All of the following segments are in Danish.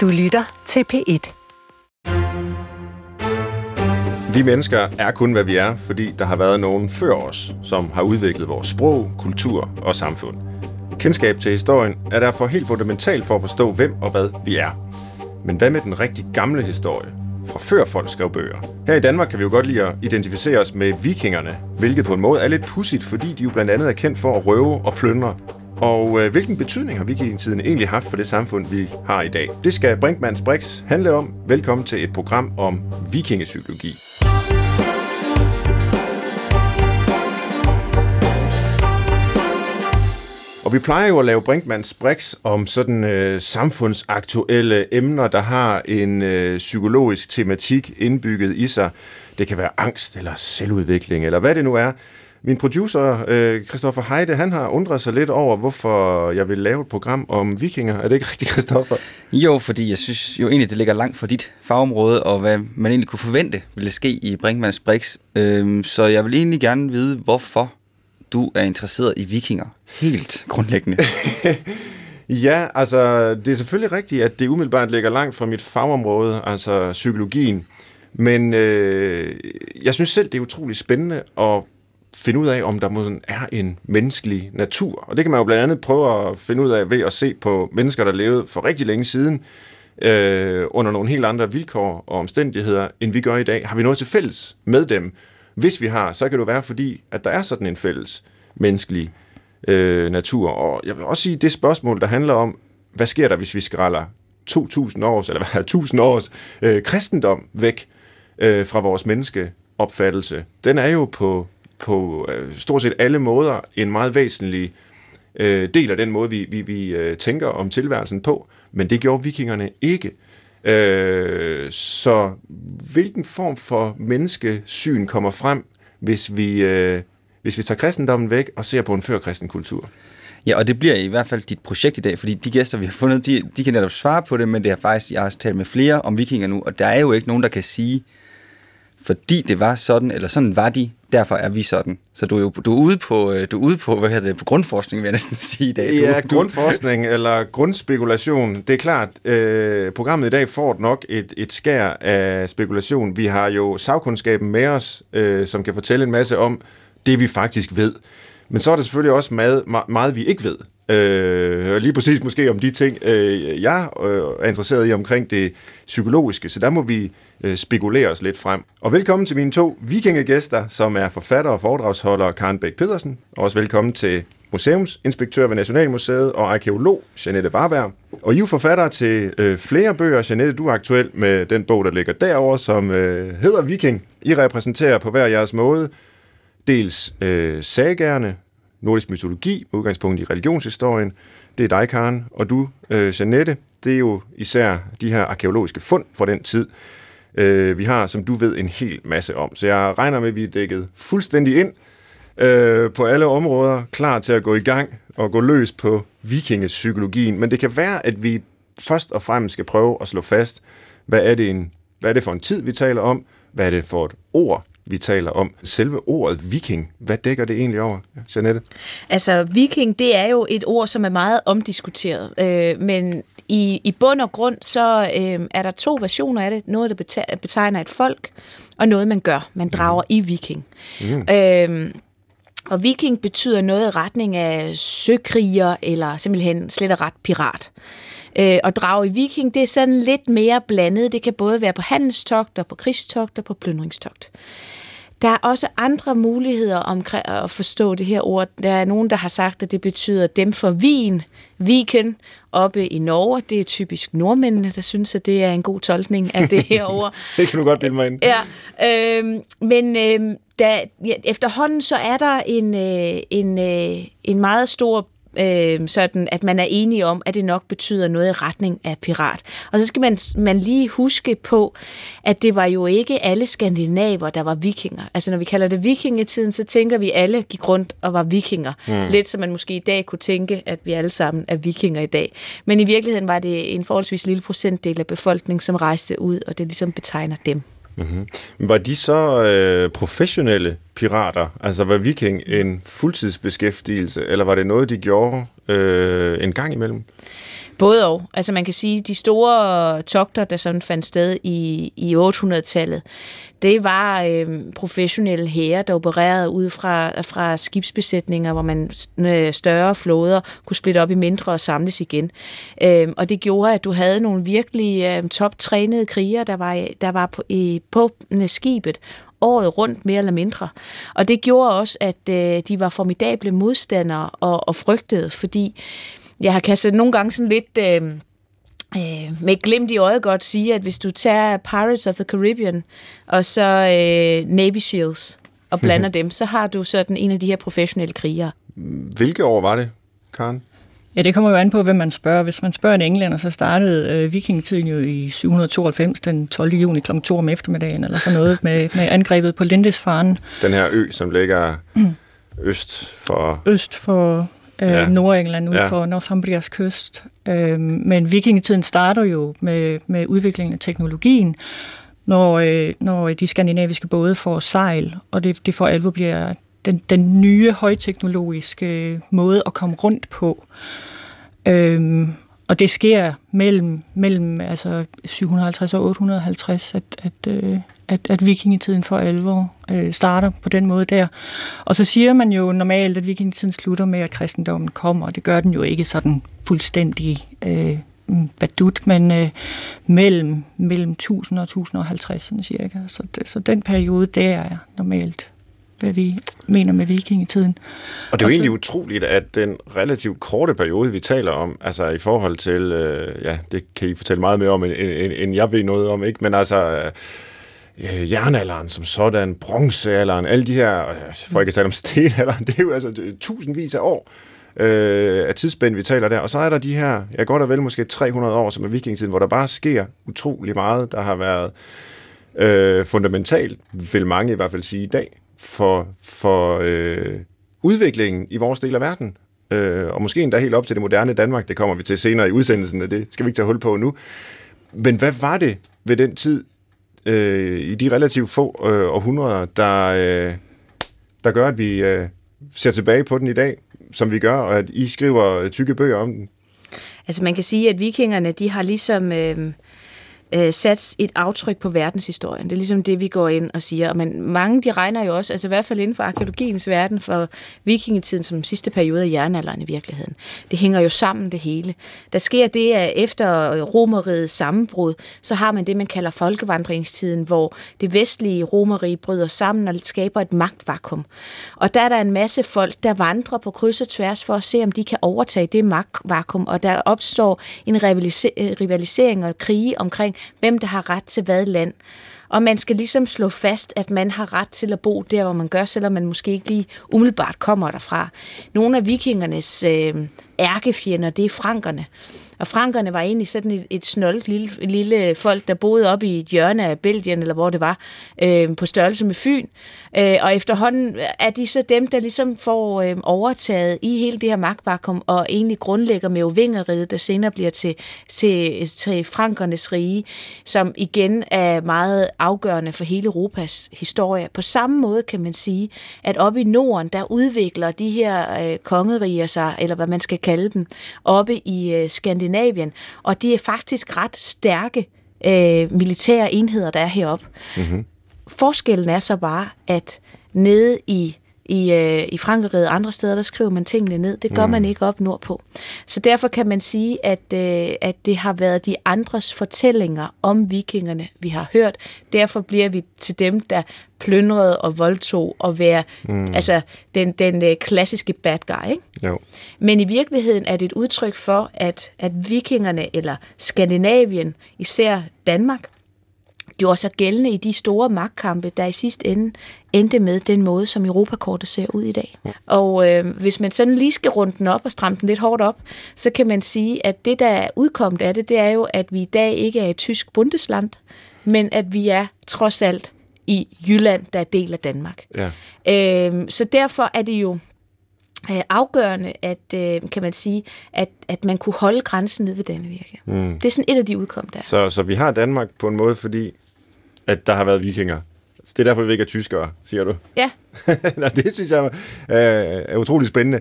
Du lytter til P1. Vi mennesker er kun, hvad vi er, fordi der har været nogen før os, som har udviklet vores sprog, kultur og samfund. Kendskab til historien er derfor helt fundamentalt for at forstå, hvem og hvad vi er. Men hvad med den rigtig gamle historie? Fra før folk skrev bøger. Her i Danmark kan vi jo godt lide at identificere os med vikingerne, hvilket på en måde er lidt pudsigt, fordi de jo blandt andet er kendt for at røve og plyndre og øh, hvilken betydning har vikingetiden egentlig haft for det samfund, vi har i dag? Det skal Brinkmanns Brix handle om. Velkommen til et program om vikingepsykologi. Og vi plejer jo at lave Brinkmanns Brix om sådan øh, samfundsaktuelle emner, der har en øh, psykologisk tematik indbygget i sig. Det kan være angst eller selvudvikling, eller hvad det nu er. Min producer, øh, Christoffer Heide, han har undret sig lidt over, hvorfor jeg vil lave et program om vikinger. Er det ikke rigtigt, Christoffer? Jo, fordi jeg synes jo egentlig, det ligger langt fra dit fagområde, og hvad man egentlig kunne forvente ville ske i Brinkmanns Brix. Øhm, så jeg vil egentlig gerne vide, hvorfor du er interesseret i vikinger. Helt grundlæggende. ja, altså, det er selvfølgelig rigtigt, at det umiddelbart ligger langt fra mit fagområde, altså psykologien. Men øh, jeg synes selv, det er utrolig spændende at finde ud af, om der måske er en menneskelig natur. Og det kan man jo blandt andet prøve at finde ud af ved at se på mennesker, der levede for rigtig længe siden, øh, under nogle helt andre vilkår og omstændigheder, end vi gør i dag. Har vi noget til fælles med dem? Hvis vi har, så kan det være fordi, at der er sådan en fælles menneskelig øh, natur. Og jeg vil også sige, det spørgsmål, der handler om, hvad sker der, hvis vi skræller 2.000 års, eller hvad 1.000 års øh, kristendom væk øh, fra vores menneskeopfattelse, den er jo på på øh, stort set alle måder en meget væsentlig øh, del af den måde, vi, vi, vi øh, tænker om tilværelsen på, men det gjorde vikingerne ikke. Øh, så hvilken form for menneskesyn kommer frem, hvis vi, øh, hvis vi tager kristendommen væk og ser på en førkristen kultur? Ja, og det bliver i hvert fald dit projekt i dag, fordi de gæster, vi har fundet, de, de kan netop svare på det, men det er faktisk, jeg har talt med flere om vikinger nu, og der er jo ikke nogen, der kan sige, fordi det var sådan, eller sådan var de, derfor er vi sådan. Så du er jo du er ude på, øh, du er ude på, hvad hedder det, på grundforskning, vil jeg næsten sige i dag. Du, ja, grundforskning eller grundspekulation. Det er klart, øh, programmet i dag får nok et, et skær af spekulation. Vi har jo sagkundskaben med os, øh, som kan fortælle en masse om det, vi faktisk ved. Men så er der selvfølgelig også meget, meget vi ikke ved. Øh, lige præcis måske om de ting, øh, jeg øh, er interesseret i omkring det psykologiske. Så der må vi øh, spekulere os lidt frem. Og velkommen til mine to vikingegæster, som er forfatter og foredragsholder Karen Bæk Pedersen. Og også velkommen til museumsinspektør ved Nationalmuseet og arkeolog Janette Varberg. Og I er forfatter til øh, flere bøger. Janette, du er aktuel med den bog, der ligger derover, som øh, hedder Viking. I repræsenterer på hver jeres måde dels øh, sagerne, nordisk mytologi med udgangspunkt i religionshistorien. Det er dig, Karen, og du, øh, Janette. Det er jo især de her arkeologiske fund fra den tid. Øh, vi har, som du ved, en hel masse om. Så jeg regner med, at vi er dækket fuldstændig ind øh, på alle områder, klar til at gå i gang og gå løs på vikingepsykologien. Men det kan være, at vi først og fremmest skal prøve at slå fast, hvad er det, en, hvad er det for en tid, vi taler om? Hvad er det for et ord, vi taler om. Selve ordet viking, hvad dækker det egentlig over, Janette? Altså, viking, det er jo et ord, som er meget omdiskuteret, øh, men i, i bund og grund, så øh, er der to versioner af det. Noget, der betegner et folk, og noget, man gør. Man drager mm. i viking. Mm. Øh, og viking betyder noget i retning af søkriger, eller simpelthen slet og ret pirat. Øh, og drage i viking, det er sådan lidt mere blandet. Det kan både være på handelstogter, på krigstogter, på plyndringstogt. Der er også andre muligheder om at forstå det her ord. Der er nogen, der har sagt, at det betyder dem for vin, viken, oppe i Norge. Det er typisk nordmændene, der synes, at det er en god tolkning af det her ord. det kan du godt bilde mig ind. Ja, øh, men øh, da, ja, efterhånden så er der en, øh, en, øh, en meget stor øh, sådan at man er enige om, at det nok betyder noget i retning af pirat. Og så skal man, man lige huske på, at det var jo ikke alle skandinaver, der var vikinger. Altså når vi kalder det vikingetiden, så tænker vi alle gik rundt og var vikinger. Mm. Lidt som man måske i dag kunne tænke, at vi alle sammen er vikinger i dag. Men i virkeligheden var det en forholdsvis lille procentdel af befolkningen, som rejste ud, og det ligesom betegner dem. Mm-hmm. Var de så øh, professionelle pirater? Altså var viking en fuldtidsbeskæftigelse, eller var det noget, de gjorde øh, en gang imellem? Både og. Altså man kan sige, de store togter, der sådan fandt sted i, i 800-tallet, det var øh, professionelle hære, der opererede ud fra, fra skibsbesætninger, hvor man større flåder kunne splitte op i mindre og samles igen. Øh, og det gjorde, at du havde nogle virkelig øh, toptrænede krigere, der var, der var på, øh, på skibet, året rundt, mere eller mindre. Og det gjorde også, at øh, de var formidable modstandere og, og frygtede, fordi jeg har kastet nogle gange sådan lidt... Øh, øh, med glimt i øjet godt sige, at hvis du tager Pirates of the Caribbean og så øh, Navy Seals og blander dem, så har du sådan en af de her professionelle krigere. Hvilke år var det, Karen? Ja, det kommer jo an på, hvem man spørger. Hvis man spørger en englænder, så startede øh, vikingetiden jo i 792, den 12. juni kl. 2 om eftermiddagen, eller sådan noget, med, med angrebet på Lindisfarne. Den her ø, som ligger mm. øst for... Øst for øh, ja. Nordengland, ude ja. for Northumbrias kyst. Øh, men vikingetiden starter jo med, med udviklingen af teknologien, når, øh, når de skandinaviske både får sejl, og det, det for alvor bliver den, den nye højteknologiske måde at komme rundt på. Øhm, og det sker mellem, mellem altså 750 og 850, at, at, øh, at, at vikingetiden for alvor øh, starter på den måde der. Og så siger man jo normalt, at vikingetiden slutter med, at kristendommen kommer, og det gør den jo ikke sådan fuldstændig øh, badut, men øh, mellem, mellem 1000 og 1050 sådan cirka. Så, så den periode, der er normalt hvad vi mener med vikingetiden. Og det er jo egentlig utroligt, at den relativt korte periode, vi taler om, altså i forhold til, øh, ja, det kan I fortælle meget mere om, end, end, end jeg ved noget om, ikke? Men altså, øh, jernalderen som sådan, bronzealderen, alle de her, øh, for ikke at tale om stenalderen, det er jo altså tusindvis af år øh, af tidsspænd, vi taler der. Og så er der de her, ja godt og vel måske 300 år, som er vikingetiden, hvor der bare sker utrolig meget, der har været øh, fundamentalt, vil mange i hvert fald sige i dag for, for øh, udviklingen i vores del af verden. Øh, og måske endda helt op til det moderne Danmark, det kommer vi til senere i udsendelsen, og det skal vi ikke tage hul på nu. Men hvad var det ved den tid, øh, i de relativt få øh, århundreder, der, øh, der gør, at vi øh, ser tilbage på den i dag, som vi gør, og at I skriver tykke bøger om den? Altså man kan sige, at vikingerne, de har ligesom... Øh øh, sat et aftryk på verdenshistorien. Det er ligesom det, vi går ind og siger. Men mange, de regner jo også, altså i hvert fald inden for arkeologiens verden, for vikingetiden som sidste periode af jernalderen i virkeligheden. Det hænger jo sammen det hele. Der sker det, at efter romerigets sammenbrud, så har man det, man kalder folkevandringstiden, hvor det vestlige romerige bryder sammen og skaber et magtvakuum. Og der er der en masse folk, der vandrer på kryds og tværs for at se, om de kan overtage det magtvakuum, og der opstår en rivalisering og krige omkring, hvem der har ret til hvad land. Og man skal ligesom slå fast, at man har ret til at bo der, hvor man gør, selvom man måske ikke lige umiddelbart kommer derfra. Nogle af vikingernes øh, ærkefjender, det er frankerne. Og frankerne var egentlig sådan et, et snoldt lille, lille folk, der boede op i et hjørne af Belgien, eller hvor det var, øh, på størrelse med Fyn. Øh, og efterhånden er de så dem, der ligesom får øh, overtaget i hele det her magtvakuum, og egentlig grundlægger med Ovingeriget, der senere bliver til, til, til frankernes rige, som igen er meget afgørende for hele Europas historie. På samme måde kan man sige, at oppe i Norden, der udvikler de her øh, kongeriger sig, eller hvad man skal kalde dem, oppe i øh, Skandinavien, Skandinavien, og de er faktisk ret stærke øh, militære enheder, der er heroppe. Mm-hmm. Forskellen er så bare, at nede i i, øh, i Frankrig og andre steder, der skriver man tingene ned. Det gør mm. man ikke op nordpå. Så derfor kan man sige, at, øh, at det har været de andres fortællinger om vikingerne, vi har hørt. Derfor bliver vi til dem, der plyndrede og voldtog og være mm. altså, den, den øh, klassiske bad guy. Ikke? Jo. Men i virkeligheden er det et udtryk for, at, at vikingerne, eller Skandinavien, især Danmark, gjorde sig gældende i de store magtkampe, der i sidste ende endte med den måde, som Europakortet ser ud i dag. Og øh, hvis man sådan lige skal runde den op og stramme den lidt hårdt op, så kan man sige, at det, der er udkommet af det, det er jo, at vi i dag ikke er et tysk bundesland, men at vi er trods alt i Jylland, der er del af Danmark. Ja. Øh, så derfor er det jo øh, afgørende, at øh, kan man sige, at, at man kunne holde grænsen ned ved Dannevirke. Mm. Det er sådan et af de udkom der. Så, så vi har Danmark på en måde, fordi at der har været vikinger. Så det er derfor, vi ikke er tyskere, siger du? Ja. Nå, det synes jeg er, er utrolig spændende.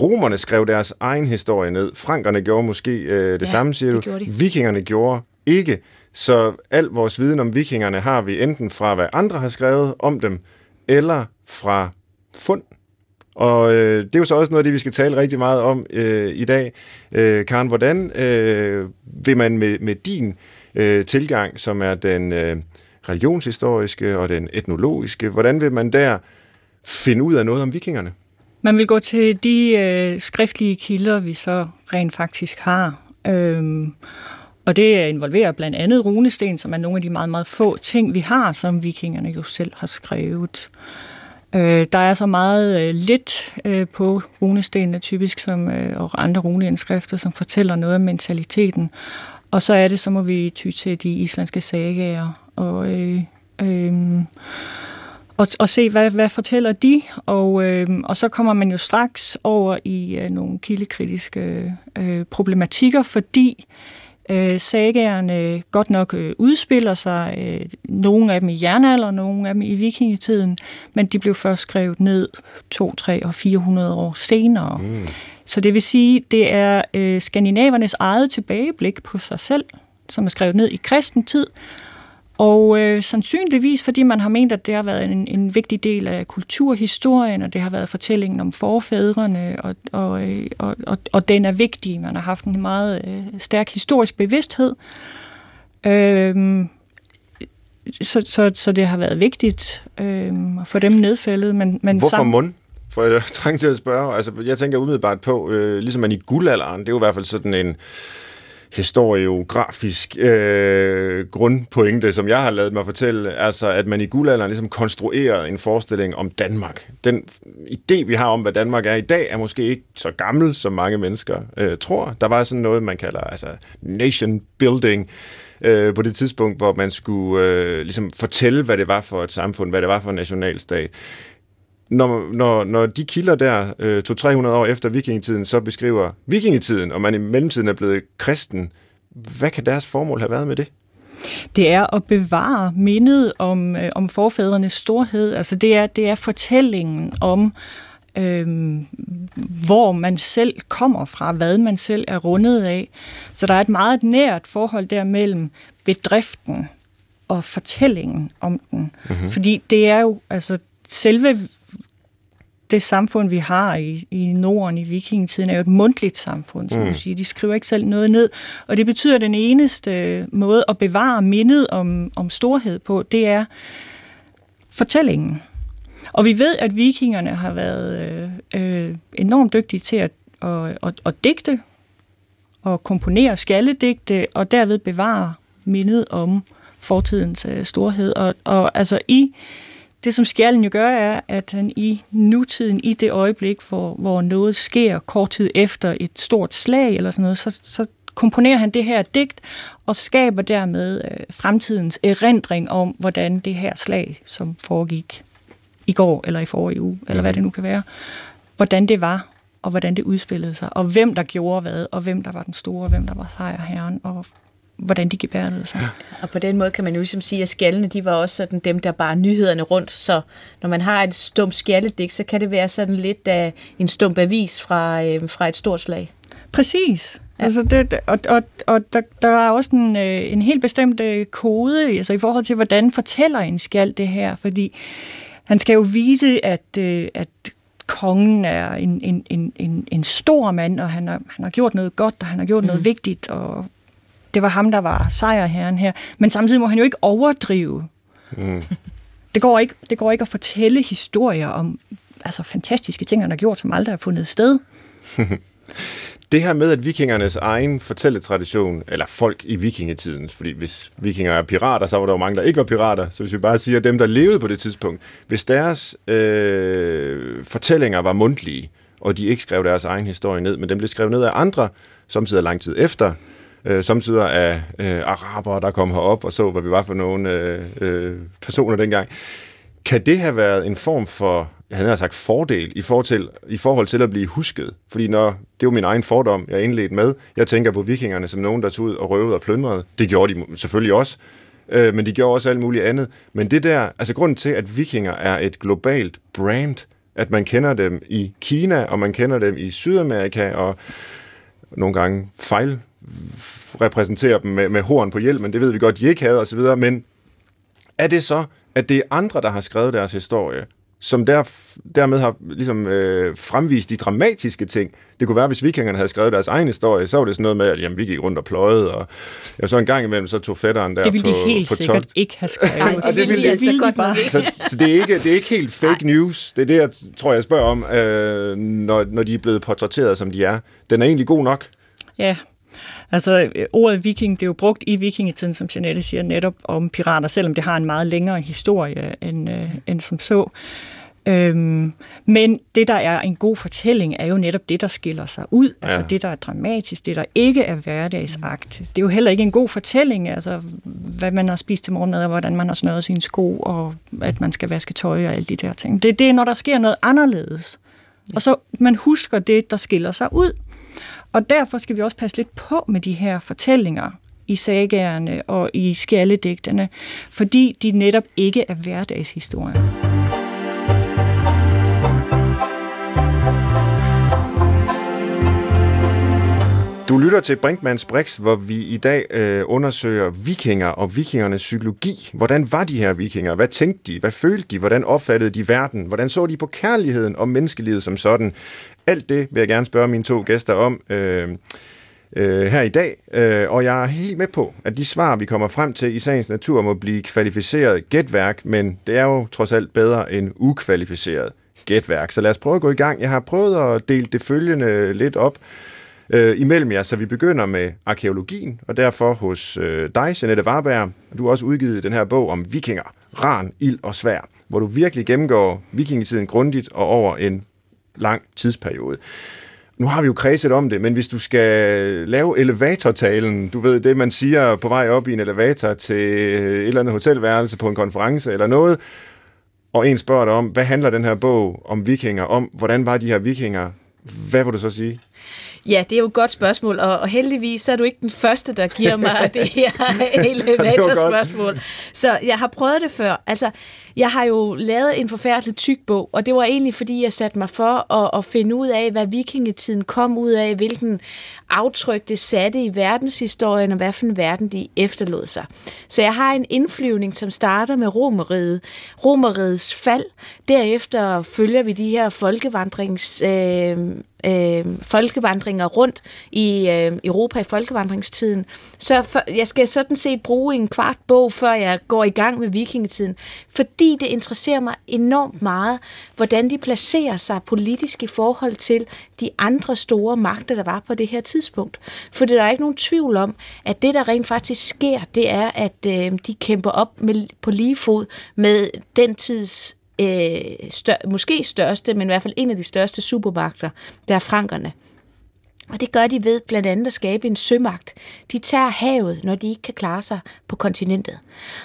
Romerne skrev deres egen historie ned. Frankerne gjorde måske øh, det ja, samme, siger du. Vikingerne gjorde ikke. Så al vores viden om vikingerne har vi enten fra, hvad andre har skrevet om dem, eller fra fund. Og øh, det er jo så også noget af det, vi skal tale rigtig meget om øh, i dag. Øh, Karen, hvordan øh, vil man med, med din øh, tilgang, som er den øh, religionshistoriske og den etnologiske, hvordan vil man der finde ud af noget om vikingerne? Man vil gå til de øh, skriftlige kilder, vi så rent faktisk har. Øhm, og det involverer blandt andet runesten, som er nogle af de meget, meget få ting, vi har, som vikingerne jo selv har skrevet. Øh, der er så meget øh, lidt øh, på runestenene typisk, som, øh, og andre runeindskrifter, som fortæller noget om mentaliteten. Og så er det, så må vi ty til de islandske sagager og, øh, øh, og, og se, hvad, hvad fortæller de. Og, øh, og så kommer man jo straks over i øh, nogle kildekritiske øh, problematikker, fordi øh, sagaerne godt nok øh, udspiller sig, øh, nogle af dem i jernalder, nogle af dem i vikingetiden, men de blev først skrevet ned 2, 3 og 400 år senere. Mm. Så det vil sige, det er øh, skandinavernes eget tilbageblik på sig selv, som er skrevet ned i kristen tid, og øh, sandsynligvis, fordi man har ment, at det har været en, en vigtig del af kulturhistorien, og det har været fortællingen om forfædrene, og, og, øh, og, og, og den er vigtig. Man har haft en meget øh, stærk historisk bevidsthed. Øh, så, så, så det har været vigtigt øh, at få dem nedfældet. Men, men Hvorfor sammen... mund? For jeg trænger til at spørge. Altså, jeg tænker umiddelbart på, øh, ligesom man i guldalderen, det er jo i hvert fald sådan en historiografisk øh, grundpointe, som jeg har lavet mig fortælle, altså at man i guldalderen ligesom konstruerer en forestilling om Danmark. Den idé, vi har om, hvad Danmark er i dag, er måske ikke så gammel, som mange mennesker øh, tror. Der var sådan noget, man kalder altså nation building, øh, på det tidspunkt, hvor man skulle øh, ligesom fortælle, hvad det var for et samfund, hvad det var for en nationalstat når, når, når de kilder der, øh, 200-300 år efter vikingetiden, så beskriver vikingetiden, og man i mellemtiden er blevet kristen, hvad kan deres formål have været med det? Det er at bevare mindet om, øh, om forfædrenes storhed. Altså det er, det er fortællingen om, øh, hvor man selv kommer fra, hvad man selv er rundet af. Så der er et meget nært forhold der mellem bedriften og fortællingen om den. Mm-hmm. Fordi det er jo, altså selve det samfund, vi har i, i Norden i vikingetiden, er jo et mundtligt samfund, som mm. du siger. De skriver ikke selv noget ned. Og det betyder, at den eneste måde at bevare mindet om, om storhed på, det er fortællingen. Og vi ved, at vikingerne har været øh, øh, enormt dygtige til at, at, at, at digte og komponere skaldedigte, og derved bevare mindet om fortidens øh, storhed. Og, og altså i det, som skjalden jo gør, er, at han i nutiden, i det øjeblik, hvor, hvor noget sker kort tid efter et stort slag eller sådan noget, så, så komponerer han det her digt og skaber dermed øh, fremtidens erindring om, hvordan det her slag, som foregik i går eller i forrige uge, eller hvad det nu kan være, hvordan det var, og hvordan det udspillede sig, og hvem der gjorde hvad, og hvem der var den store, og hvem der var sejrherren, og hvordan de gebærdede sig. Ja. Og på den måde kan man jo ligesom sige, at skjaldene, de var også sådan dem, der bare nyhederne rundt. Så når man har et stumt skjaldedigt, så kan det være sådan lidt af en stump avis fra, øh, fra et stort slag. Præcis. Ja. Altså det, og og, og der, der er også en, øh, en helt bestemt øh, kode altså i forhold til, hvordan fortæller en skjald det her, fordi han skal jo vise, at, øh, at kongen er en, en, en, en, en stor mand, og han har, han har gjort noget godt, og han har gjort mm. noget vigtigt, og det var ham, der var sejrherren her. Men samtidig må han jo ikke overdrive. Mm. Det, går ikke, det går ikke at fortælle historier om altså, fantastiske ting, han har gjort, som aldrig har fundet sted. det her med, at vikingernes egen fortælletradition, eller folk i vikingetiden, fordi hvis vikinger er pirater, så var der jo mange, der ikke var pirater, så hvis vi bare siger dem, der levede på det tidspunkt, hvis deres øh, fortællinger var mundtlige, og de ikke skrev deres egen historie ned, men dem blev skrevet ned af andre, samtidig lang tid efter, øh, samtidig af øh, araber, der kom herop og så, hvad vi var for nogle øh, øh, personer dengang. Kan det have været en form for, jeg havde sagt fordel i forhold, til, i forhold til at blive husket? Fordi når, det er jo min egen fordom, jeg indledt med. Jeg tænker på vikingerne som nogen, der tog ud og røvede og plyndrede. Det gjorde de selvfølgelig også. Øh, men de gjorde også alt muligt andet. Men det der, altså grunden til, at vikinger er et globalt brand, at man kender dem i Kina, og man kender dem i Sydamerika, og nogle gange fejl repræsenterer dem med, med horn på hjelmen, det ved vi godt, de ikke havde osv., men er det så, at det er andre, der har skrevet deres historie, som der, dermed har ligesom, øh, fremvist de dramatiske ting. Det kunne være, hvis vikingerne havde skrevet deres egen historie, så var det sådan noget med, at jamen, vi gik rundt og pløjede, og ja, så en gang imellem, så tog fætteren der Det ville på, de helt på sikkert top. ikke have skrevet. Nej, det, det ville de altså godt bare. Så, så det, er ikke, det er ikke helt fake news. Det er det, jeg tror, jeg spørger om, øh, når, når de er blevet portrætteret, som de er. Den er egentlig god nok. Ja, Altså, ordet viking, det er jo brugt i vikingetiden, som Jeanette siger, netop om pirater, selvom det har en meget længere historie end, øh, end som så. Øhm, men det, der er en god fortælling, er jo netop det, der skiller sig ud. Altså ja. Altså det, der er dramatisk, det, der ikke er hverdagsagt. Det er jo heller ikke en god fortælling, altså hvad man har spist til morgenmad, og hvordan man har snøret sine sko, og at man skal vaske tøj og alle de der ting. Det, det er, når der sker noget anderledes. Ja. Og så man husker det, der skiller sig ud. Og derfor skal vi også passe lidt på med de her fortællinger i sagerne og i skjaldedigterne, fordi de netop ikke er hverdagshistorien. Du lytter til Brinkmanns Brix, hvor vi i dag øh, undersøger vikinger og vikingernes psykologi. Hvordan var de her vikinger? Hvad tænkte de? Hvad følte de? Hvordan opfattede de verden? Hvordan så de på kærligheden og menneskelivet som sådan? Alt det vil jeg gerne spørge mine to gæster om øh, øh, her i dag. Øh, og jeg er helt med på, at de svar, vi kommer frem til i sagens natur, må blive kvalificeret gætværk, men det er jo trods alt bedre end ukvalificeret gætværk. Så lad os prøve at gå i gang. Jeg har prøvet at dele det følgende lidt op øh, imellem jer. Så vi begynder med arkeologien, og derfor hos øh, dig, Jeanette Warberg. Du har også udgivet den her bog om vikinger, ran, ild og svær, hvor du virkelig gennemgår vikingetiden grundigt og over en lang tidsperiode. Nu har vi jo kredset om det, men hvis du skal lave elevatortalen, du ved det, man siger på vej op i en elevator til et eller andet hotelværelse på en konference eller noget, og en spørger dig om, hvad handler den her bog om vikinger om? Hvordan var de her vikinger? Hvad vil du så sige? Ja, det er jo et godt spørgsmål, og, og heldigvis så er du ikke den første, der giver mig det her elevatorspørgsmål. Så jeg har prøvet det før. Altså, jeg har jo lavet en forfærdelig tyk bog, og det var egentlig, fordi jeg satte mig for at, at finde ud af, hvad vikingetiden kom ud af, hvilken aftryk det satte i verdenshistorien, og hvad for en verden de efterlod sig. Så jeg har en indflyvning, som starter med Romeriet, Romerigets fald. Derefter følger vi de her folkevandrings... Øh, øh, folkevandringer rundt i øh, Europa i folkevandringstiden. Så for, jeg skal sådan set bruge en kvart bog, før jeg går i gang med vikingetiden, fordi det interesserer mig enormt meget, hvordan de placerer sig politisk i forhold til de andre store magter, der var på det her tidspunkt. For der er ikke nogen tvivl om, at det, der rent faktisk sker, det er, at øh, de kæmper op med, på lige fod med den tids øh, stør, måske største, men i hvert fald en af de største supermagter, der er frankerne. Og det gør de ved blandt andet at skabe en sømagt. De tager havet, når de ikke kan klare sig på kontinentet.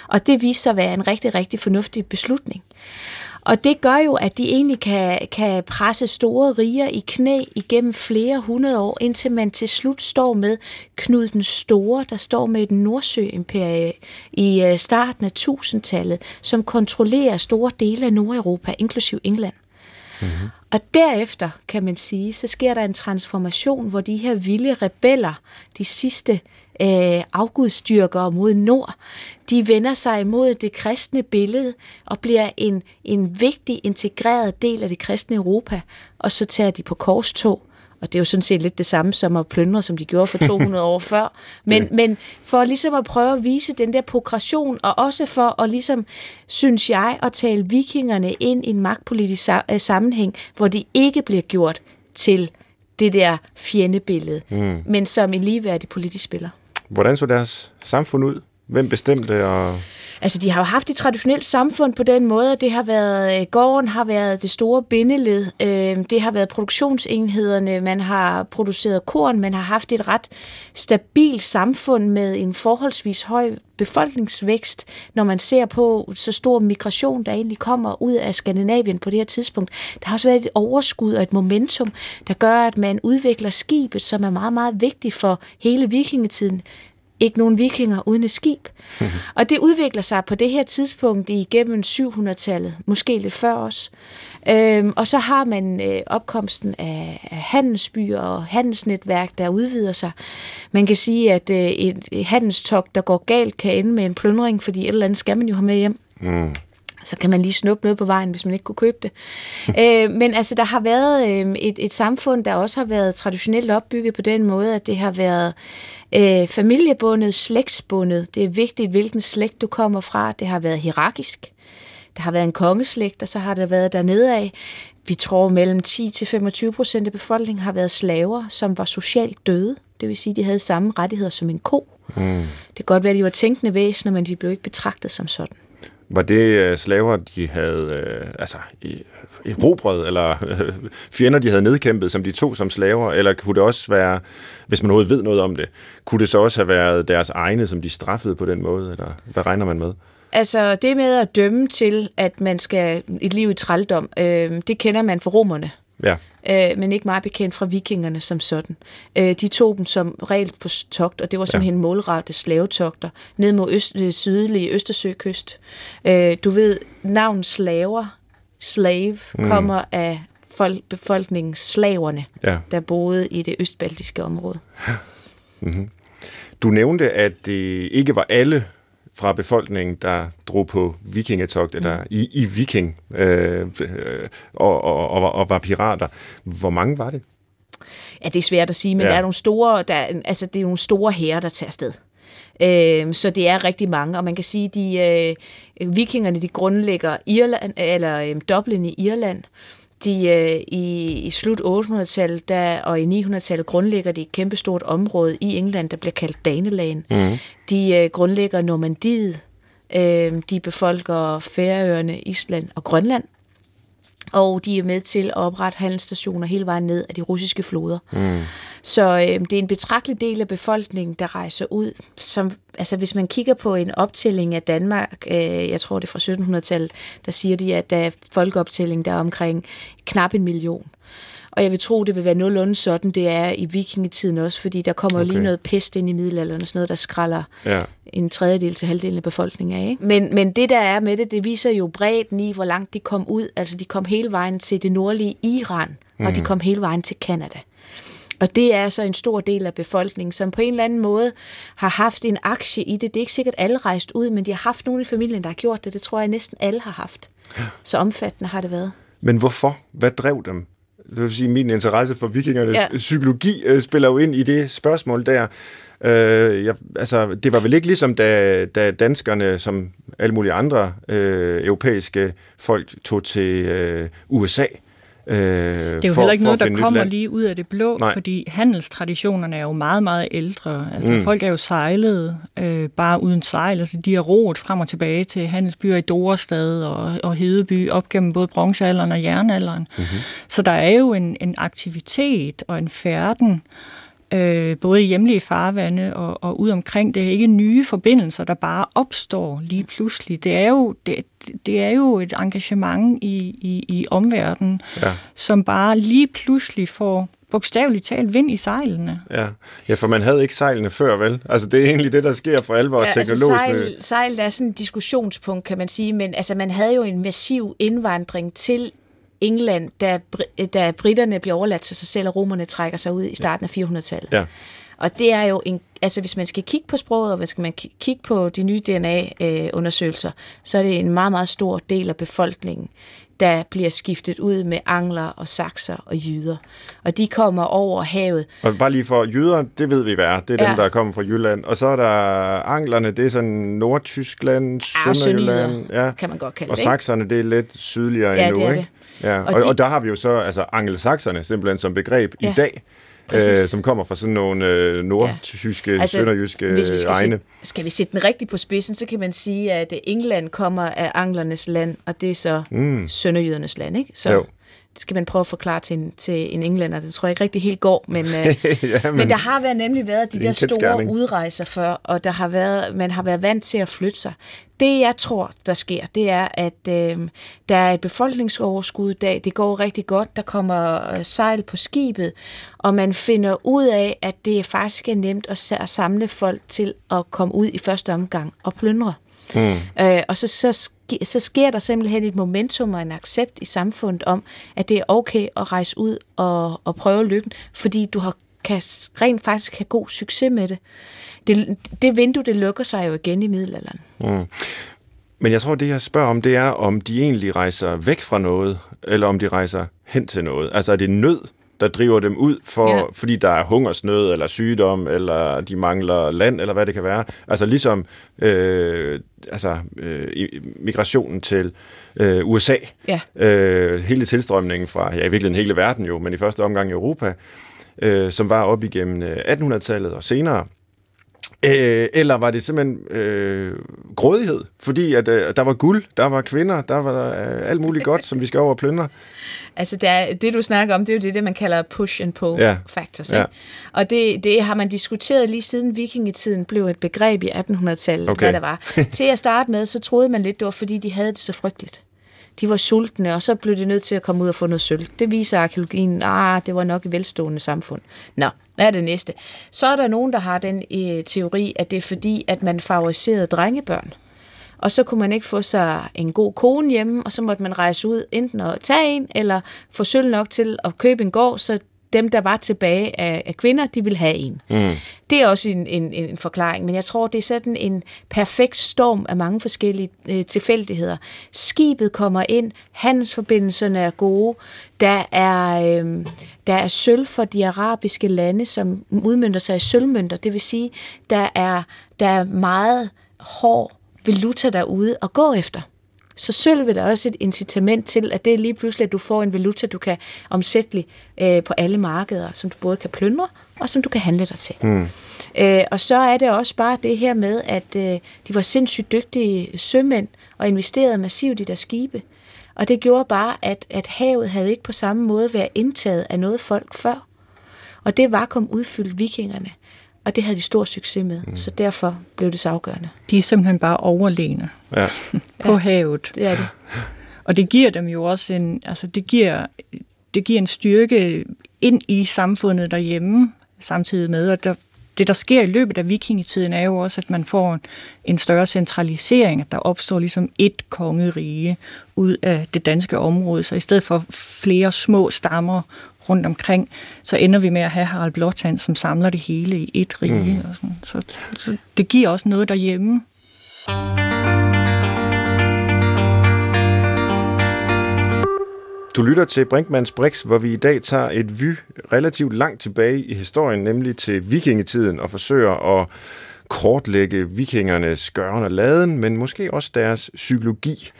Og det viser sig at være en rigtig, rigtig fornuftig beslutning. Og det gør jo, at de egentlig kan, kan presse store riger i knæ igennem flere hundrede år, indtil man til slut står med Knud den Store, der står med et Nordsø-imperie i øh, starten af 1000-tallet, som kontrollerer store dele af Nordeuropa, inklusiv England. Mm-hmm. Og derefter, kan man sige, så sker der en transformation, hvor de her vilde rebeller, de sidste øh, afgudstyrkere mod nord, de vender sig imod det kristne billede og bliver en, en vigtig integreret del af det kristne Europa, og så tager de på korstog og det er jo sådan set lidt det samme som at plyndre, som de gjorde for 200 år før. Men, ja. men for ligesom at prøve at vise den der progression, og også for at ligesom, synes jeg, at tale vikingerne ind i en magtpolitisk øh, sammenhæng, hvor de ikke bliver gjort til det der fjendebillede, mm. men som en ligeværdig politisk spiller. Hvordan så deres samfund ud? Hvem bestemte? Og Altså, de har jo haft et traditionelt samfund på den måde, at det har været, øh, gården har været det store bindeled, øh, det har været produktionsenhederne, man har produceret korn, man har haft et ret stabilt samfund med en forholdsvis høj befolkningsvækst, når man ser på så stor migration, der egentlig kommer ud af Skandinavien på det her tidspunkt. Der har også været et overskud og et momentum, der gør, at man udvikler skibet, som er meget, meget vigtigt for hele vikingetiden ikke nogen vikinger uden et skib. og det udvikler sig på det her tidspunkt igennem 700-tallet, måske lidt før os. Øhm, og så har man øh, opkomsten af, af handelsbyer og handelsnetværk, der udvider sig. Man kan sige, at øh, et, et handelstogt, der går galt, kan ende med en plyndring, fordi et eller andet skal man jo have med hjem. Mm så kan man lige snuppe noget på vejen, hvis man ikke kunne købe det. øh, men altså, der har været øh, et, et samfund, der også har været traditionelt opbygget på den måde, at det har været øh, familiebundet, slægtsbundet. Det er vigtigt, hvilken slægt du kommer fra. Det har været hierarkisk. Der har været en kongeslægt, og så har der været dernede af. Vi tror, mellem 10-25 procent af befolkningen har været slaver, som var socialt døde. Det vil sige, at de havde samme rettigheder som en ko. Mm. Det kan godt være, at de var tænkende væsener, men de blev ikke betragtet som sådan. Var det øh, slaver, de havde øh, altså, i, erobret, eller øh, fjender, de havde nedkæmpet, som de tog som slaver? Eller kunne det også være, hvis man overhovedet ved noget om det, kunne det så også have været deres egne, som de straffede på den måde? Eller hvad regner man med? Altså, det med at dømme til, at man skal et liv i trældom, øh, det kender man fra romerne. Ja. Øh, men ikke meget bekendt fra vikingerne som sådan. Øh, de tog dem som regel på togt, og det var simpelthen ja. målrette slavetogter, ned mod øst, øh, sydlige Østersøkyst. Øh, du ved, navn slaver, slave, mm. kommer af folk, befolkningen slaverne, ja. der boede i det østbaltiske område. Ja. Mm-hmm. Du nævnte, at det ikke var alle fra befolkningen, der drog på vikingetogt, eller mm. i, i viking, øh, øh, og, og, og, og var pirater. Hvor mange var det? Ja, det er svært at sige, men ja. der er nogle store, der, altså, det er nogle store herrer, der tager afsted. Øh, så det er rigtig mange, og man kan sige, de øh, vikingerne, de grundlægger Irland, eller øh, Dublin i Irland, de øh, i, i slut 800-tallet der, og i 900-tallet grundlægger de et kæmpestort område i England, der bliver kaldt Danelagen. Mm. De øh, grundlægger Normandiet, øh, de befolker Færøerne, Island og Grønland og de er med til at oprette handelsstationer hele vejen ned af de russiske floder. Mm. Så øh, det er en betragtelig del af befolkningen, der rejser ud. Som, altså hvis man kigger på en optælling af Danmark, øh, jeg tror det er fra 1700-tallet, der siger de, at der er folkeoptælling, der er omkring knap en million. Og jeg vil tro, det vil være nogenlunde sådan, det er i vikingetiden også, fordi der kommer okay. lige noget pest ind i middelalderen og sådan noget, der skralder ja. en tredjedel til halvdelen af befolkningen af. Ikke? Men, men det, der er med det, det viser jo bredden i, hvor langt de kom ud. Altså, de kom hele vejen til det nordlige Iran, mm. og de mhm. kom hele vejen til Kanada. Og det er så en stor del af befolkningen, som på en eller anden måde har haft en aktie i det. Det er ikke sikkert alle rejst ud, men de har haft nogen i familien, der har gjort det. Det tror jeg næsten alle har haft. Så omfattende har det været. Men hvorfor? Hvad drev dem? Det vil sige, min interesse for vikingernes ja. psykologi øh, spiller jo ind i det spørgsmål der. Øh, jeg, altså, det var vel ikke ligesom, da, da danskerne, som alle mulige andre øh, europæiske folk, tog til øh, USA Øh, det er jo for, heller ikke noget, der kommer lige ud af det blå, Nej. fordi handelstraditionerne er jo meget, meget ældre. Altså mm. folk er jo sejlet øh, bare uden sejl, altså de har roet frem og tilbage til handelsbyer i Dorestad og, og Hedeby op gennem både bronzealderen og jernalderen. Mm-hmm. Så der er jo en, en aktivitet og en færden, øh, både i hjemlige farvande og, og ud omkring. Det er ikke nye forbindelser, der bare opstår lige pludselig. Det er jo, det, det er jo et engagement i, i, i omverdenen, ja. som bare lige pludselig får bogstaveligt talt vind i sejlene. Ja. ja, for man havde ikke sejlene før, vel? Altså, det er egentlig det, der sker for alvor ja, teknologisk. Altså, sejl, sejl er sådan et diskussionspunkt, kan man sige, men altså, man havde jo en massiv indvandring til England, da, da britterne bliver overladt til sig selv, og romerne trækker sig ud i starten af 400-tallet. Ja. Og det er jo en, altså hvis man skal kigge på sproget, og hvis man kigge på de nye DNA-undersøgelser, så er det en meget, meget stor del af befolkningen, der bliver skiftet ud med angler og sakser og jyder. Og de kommer over havet. Og bare lige for jyder, det ved vi hvad er. Det er ja. dem, der kommer fra Jylland. Og så er der anglerne, det er sådan Nordtyskland, Sønderjylland. Ja, kan man godt kalde og det. Og sakserne, det er lidt sydligere ja, endnu, det er ikke? Det. Ja, og, og, de... og der har vi jo så altså angelsakserne simpelthen som begreb ja. i dag øh, som kommer fra sådan nogle øh, nordtyske, ja. altså, sønderjyske hvis vi skal egne. Skal vi sætte den rigtigt på spidsen, så kan man sige, at England kommer af anglernes land, og det er så mm. sønderjydernes land. Ikke? Så jo. Skal man prøve at forklare til en, til en englænder. Det tror jeg ikke rigtig helt går, men, øh, ja, men, men der har været nemlig været de der store udrejser før, og der har været, man har været vant til at flytte sig. Det, jeg tror, der sker, det er, at øh, der er et befolkningsoverskud i dag. Det går rigtig godt. Der kommer øh, sejl på skibet, og man finder ud af, at det faktisk er nemt at, at samle folk til at komme ud i første omgang og plyndre. Mm. Øh, og så, så, så sker der simpelthen et momentum og en accept i samfundet om, at det er okay at rejse ud og, og prøve lykken, fordi du har, kan rent faktisk have god succes med det. Det, det vindue, det lukker sig jo igen i middelalderen. Mm. Men jeg tror, det jeg spørger om, det er, om de egentlig rejser væk fra noget, eller om de rejser hen til noget. Altså er det nød, der driver dem ud, for, ja. fordi der er hungersnød, eller sygdom, eller de mangler land, eller hvad det kan være. Altså ligesom øh, altså, øh, migrationen til øh, USA. Ja. Øh, hele tilstrømningen fra, ja i virkeligheden hele verden jo, men i første omgang Europa, øh, som var op igennem 1800-tallet øh, og senere. Øh, eller var det simpelthen øh, grådighed? Fordi at, øh, der var guld, der var kvinder, der var øh, alt muligt godt, som vi skal over og plyndre. Altså det, det, du snakker om, det er jo det, det man kalder push and pull ja. factors. Ikke? Ja. Og det, det har man diskuteret lige siden vikingetiden blev et begreb i 1800-tallet, okay. hvad der var. Til at starte med, så troede man lidt, det var fordi, de havde det så frygteligt de var sultne, og så blev de nødt til at komme ud og få noget sølv. Det viser arkeologien, ah, det var nok et velstående samfund. Nå, hvad er det næste? Så er der nogen, der har den øh, teori, at det er fordi, at man favoriserede drengebørn. Og så kunne man ikke få sig en god kone hjemme, og så måtte man rejse ud enten og tage en, eller få sølv nok til at købe en gård, så dem, der var tilbage af, af kvinder, de vil have en. Mm. Det er også en, en, en forklaring, men jeg tror, det er sådan en perfekt storm af mange forskellige øh, tilfældigheder. Skibet kommer ind, handelsforbindelserne er gode, der er, øh, der er sølv for de arabiske lande, som udmyndter sig i sølvmønter, det vil sige, der er, der er meget hård valuta derude at gå efter så sølv vil der også et incitament til, at det er lige pludselig, at du får en valuta, du kan omsætte øh, på alle markeder, som du både kan plyndre, og som du kan handle dig til. Mm. Øh, og så er det også bare det her med, at øh, de var sindssygt dygtige sømænd, og investerede massivt i deres skibe. Og det gjorde bare, at, at havet havde ikke på samme måde været indtaget af noget folk før. Og det var kom udfyldt vikingerne. Og det havde de stor succes med, mm. så derfor blev det så afgørende. De er simpelthen bare overlegne ja. på ja, havet. Det er det. Og det giver dem jo også en, altså det giver, det giver en styrke ind i samfundet derhjemme, samtidig med, at der, det, der sker i løbet af vikingetiden, er jo også, at man får en større centralisering, at der opstår ligesom et kongerige ud af det danske område. Så i stedet for flere små stammer rundt omkring, så ender vi med at have Harald Blåtand, som samler det hele i et rige. Mm. Og sådan. Så, så det giver også noget derhjemme. Du lytter til Brinkmanns Brix, hvor vi i dag tager et vy relativt langt tilbage i historien, nemlig til vikingetiden, og forsøger at kortlægge vikingernes gøren og laden, men måske også deres psykologi.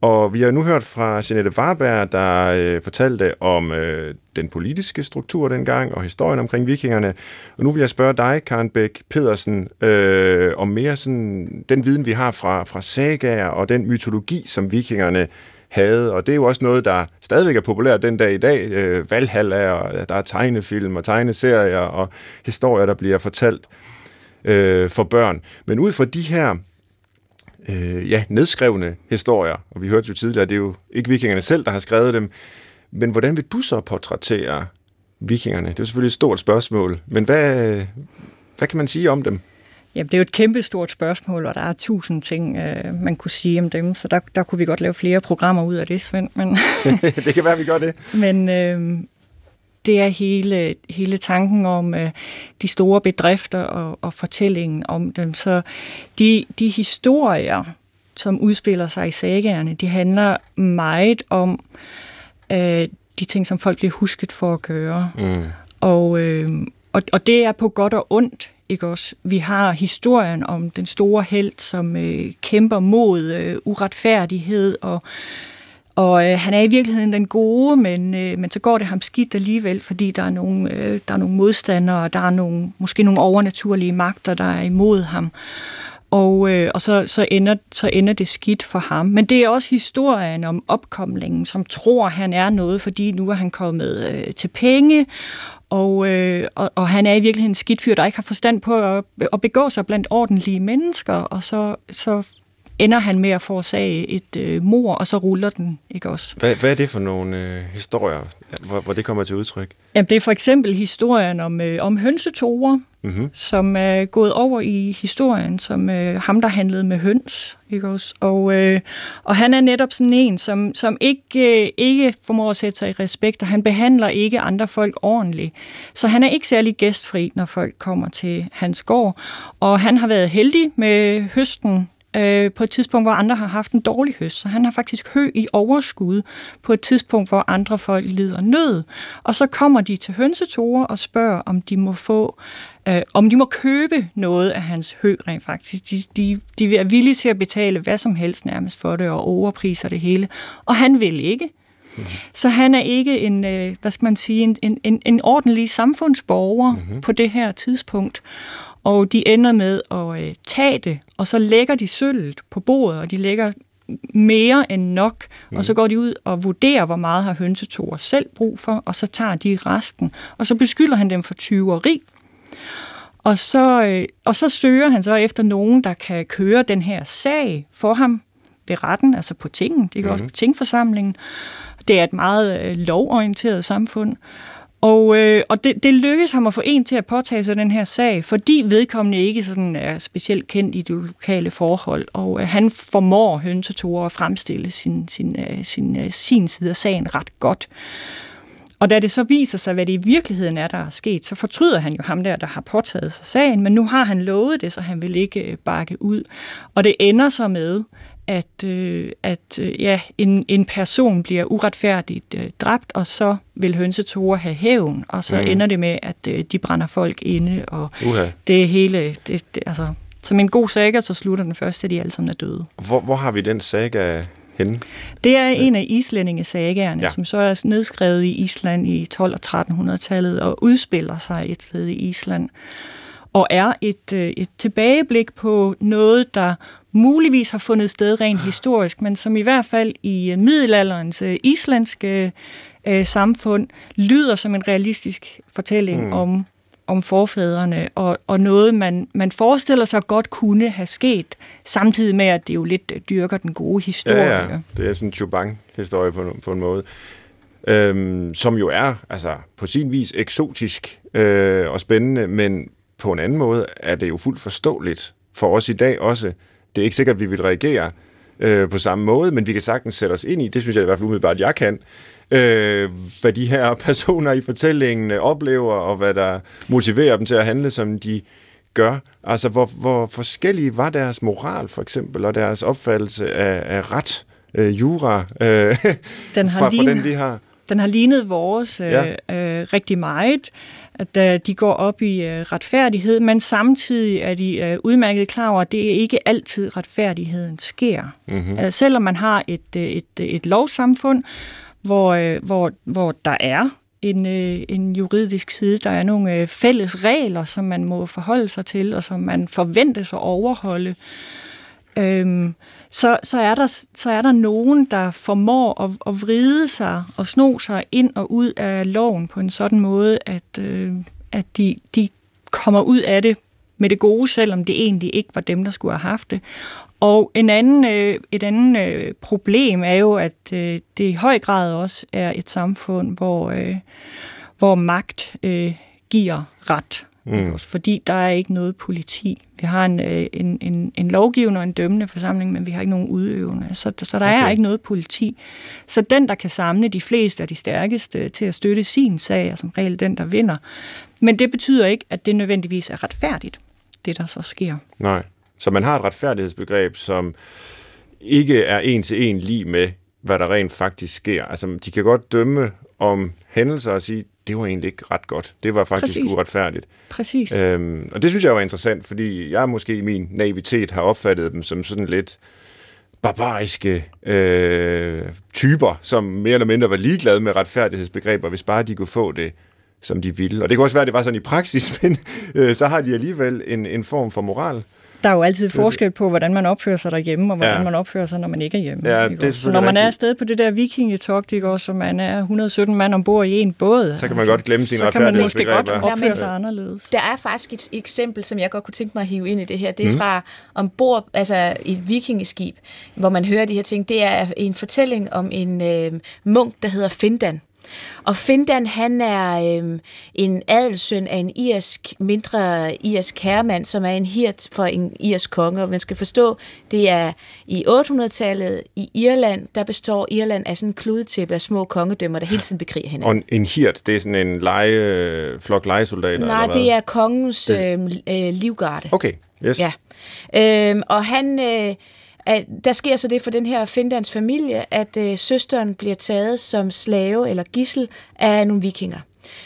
Og vi har nu hørt fra Jeanette Warberg, der øh, fortalte om øh, den politiske struktur dengang og historien omkring vikingerne. Og nu vil jeg spørge dig, Karen Bæk Pedersen, øh, om mere sådan, den viden, vi har fra, fra sagaer og den mytologi, som vikingerne havde. Og det er jo også noget, der stadigvæk er populært den dag i dag. Øh, Valhalla, og der er tegnefilm og tegneserier og historier, der bliver fortalt øh, for børn. Men ud fra de her øh, ja, nedskrevne historier, og vi hørte jo tidligere, at det er jo ikke vikingerne selv, der har skrevet dem, men hvordan vil du så portrættere vikingerne? Det er selvfølgelig et stort spørgsmål, men hvad, hvad kan man sige om dem? Jamen, det er jo et kæmpe stort spørgsmål, og der er tusind ting, øh, man kunne sige om dem, så der, der kunne vi godt lave flere programmer ud af det, Svend. Men det kan være, vi gør det. Men, øh, det er hele, hele tanken om øh, de store bedrifter og, og fortællingen om dem. Så de, de historier, som udspiller sig i sagerne, de handler meget om øh, de ting, som folk bliver husket for at gøre. Mm. Og, øh, og, og det er på godt og ondt. Ikke også? Vi har historien om den store held, som øh, kæmper mod øh, uretfærdighed og og øh, han er i virkeligheden den gode, men, øh, men så går det ham skidt alligevel, fordi der er nogle, øh, der er nogle modstandere, og der er nogle, måske nogle overnaturlige magter, der er imod ham. Og, øh, og så, så, ender, så ender det skidt for ham. Men det er også historien om opkomlingen, som tror, han er noget, fordi nu er han kommet øh, til penge, og, øh, og, og han er i virkeligheden en skidt fyr, der ikke har forstand på at, at begå sig blandt ordentlige mennesker, og så, så ender han med at forårsage et øh, mor, og så ruller den, ikke også? Hvad, hvad er det for nogle øh, historier, hvor, hvor det kommer til udtryk? Jamen, det er for eksempel historien om, øh, om hønsetorer, mm-hmm. som er gået over i historien som øh, ham, der handlede med høns, ikke også? Og, øh, og han er netop sådan en, som, som ikke, øh, ikke formår at sætte sig i respekt, og han behandler ikke andre folk ordentligt. Så han er ikke særlig gæstfri, når folk kommer til hans gård, og han har været heldig med høsten øh, på et tidspunkt, hvor andre har haft en dårlig høst. Så han har faktisk hø i overskud på et tidspunkt, hvor andre folk lider nød. Og så kommer de til hønsetorer og spørger, om de må få øh, om de må købe noget af hans hø rent faktisk. De, de, de er villige til at betale hvad som helst nærmest for det, og overpriser det hele. Og han vil ikke. Så han er ikke en, øh, hvad skal man sige, en, en, en ordentlig samfundsborger mm-hmm. på det her tidspunkt og de ender med at øh, tage det, og så lægger de sølvet på bordet, og de lægger mere end nok, mm. og så går de ud og vurderer, hvor meget har hønsetorer selv brug for, og så tager de resten, og så beskylder han dem for tyveri. Og så, øh, og så søger han så efter nogen, der kan køre den her sag for ham ved retten, altså på tingen, det er mm. også på tingforsamlingen. Det er et meget øh, lovorienteret samfund. Og, øh, og det, det lykkedes ham at få en til at påtage sig den her sag, fordi vedkommende ikke sådan er specielt kendt i de lokale forhold, og øh, han formår hønsetorer at fremstille sin, sin, øh, sin, øh, sin side af sagen ret godt. Og da det så viser sig, hvad det i virkeligheden er, der er sket, så fortryder han jo ham der, der har påtaget sig sagen, men nu har han lovet det, så han vil ikke øh, bakke ud. Og det ender så med, at, øh, at øh, ja, en, en person bliver uretfærdigt øh, dræbt, og så vil hønsetore have hævn, og så mm. ender det med, at øh, de brænder folk inde, og uh-huh. det hele, det, det, altså, som en god saga, så slutter den første, at de alle sammen er døde. Hvor, hvor har vi den saga henne? Det er en af islændingesagerne, ja. som så er nedskrevet i Island i 12- og 1300-tallet, og udspiller sig et sted i Island og er et, øh, et tilbageblik på noget, der muligvis har fundet sted rent historisk, men som i hvert fald i øh, middelalderens øh, islandske øh, samfund lyder som en realistisk fortælling mm. om om forfædrene, og, og noget, man, man forestiller sig godt kunne have sket, samtidig med, at det jo lidt dyrker den gode historie. Ja, ja. det er sådan en Chubang-historie på, på en måde, øhm, som jo er altså på sin vis eksotisk øh, og spændende, men på en anden måde er det jo fuldt forståeligt for os i dag også. Det er ikke sikkert, at vi vil reagere øh, på samme måde, men vi kan sagtens sætte os ind i, det synes jeg i hvert fald umiddelbart, at jeg kan, øh, hvad de her personer i fortællingen oplever, og hvad der motiverer dem til at handle, som de gør. Altså, hvor, hvor forskellige var deres moral, for eksempel, og deres opfattelse af, af ret, øh, jura, øh, den har fra, lignet, fra den, de har. Den har lignet vores øh, ja. øh, rigtig meget at uh, de går op i uh, retfærdighed, men samtidig er de udmærket klar over, at det ikke altid retfærdigheden sker. Mm-hmm. Selvom man har et, et, et lovsamfund, hvor, øh, hvor, hvor der er en, øh, en juridisk side, der er nogle øh, fælles regler, som man må forholde sig til, og som man forventes at overholde, øhm, så, så, er der, så er der nogen, der formår at, at vride sig og sno sig ind og ud af loven på en sådan måde, at, øh, at de, de kommer ud af det med det gode, selvom det egentlig ikke var dem, der skulle have haft det. Og en anden, øh, et andet øh, problem er jo, at øh, det i høj grad også er et samfund, hvor, øh, hvor magt øh, giver ret. Mm. Fordi der er ikke noget politi. Vi har en, øh, en, en, en lovgivende og en dømmende forsamling, men vi har ikke nogen udøvende. Så, så der okay. er ikke noget politi. Så den, der kan samle de fleste og de stærkeste til at støtte sin sag, er som regel den, der vinder. Men det betyder ikke, at det nødvendigvis er retfærdigt, det der så sker. Nej. Så man har et retfærdighedsbegreb, som ikke er en til en lige med, hvad der rent faktisk sker. Altså, de kan godt dømme om hændelser og sige, det var egentlig ikke ret godt. Det var faktisk Præcis. uretfærdigt. Præcis. Øhm, og det synes jeg var interessant, fordi jeg måske i min naivitet har opfattet dem som sådan lidt barbariske øh, typer, som mere eller mindre var ligeglade med retfærdighedsbegreber, hvis bare de kunne få det, som de ville. Og det kan også være, at det var sådan i praksis, men øh, så har de alligevel en, en form for moral. Der er jo altid forskel på, hvordan man opfører sig derhjemme, og hvordan ja. man opfører sig, når man ikke er hjemme. Ja, ikke det er så når man er afsted på det der vikingetogt, ikke også, og man er 117 mand ombord i en båd, så kan man altså, godt glemme sine Så kan man måske godt opføre sig anderledes. Der er faktisk et eksempel, som jeg godt kunne tænke mig at hive ind i det her. Det er mm. fra ombord, altså i et vikingeskib, hvor man hører de her ting. Det er en fortælling om en øh, munk, der hedder Findan. Og Findan, han er øh, en adelsøn af en irsk, mindre irsk herremand, som er en hirt for en irsk konge. Og man skal forstå, det er i 800-tallet i Irland, der består Irland af sådan en kludetæppe af små kongedømmer, der hele tiden bekriger hinanden. Og en hirt, det er sådan en lege, flok legesoldater? Nej, eller det er kongens det... øh, øh, livgarde. Okay, yes. Ja. Øh, og han... Øh, at der sker så det for den her Findans familie, at øh, søsteren bliver taget som slave eller gissel af nogle vikinger.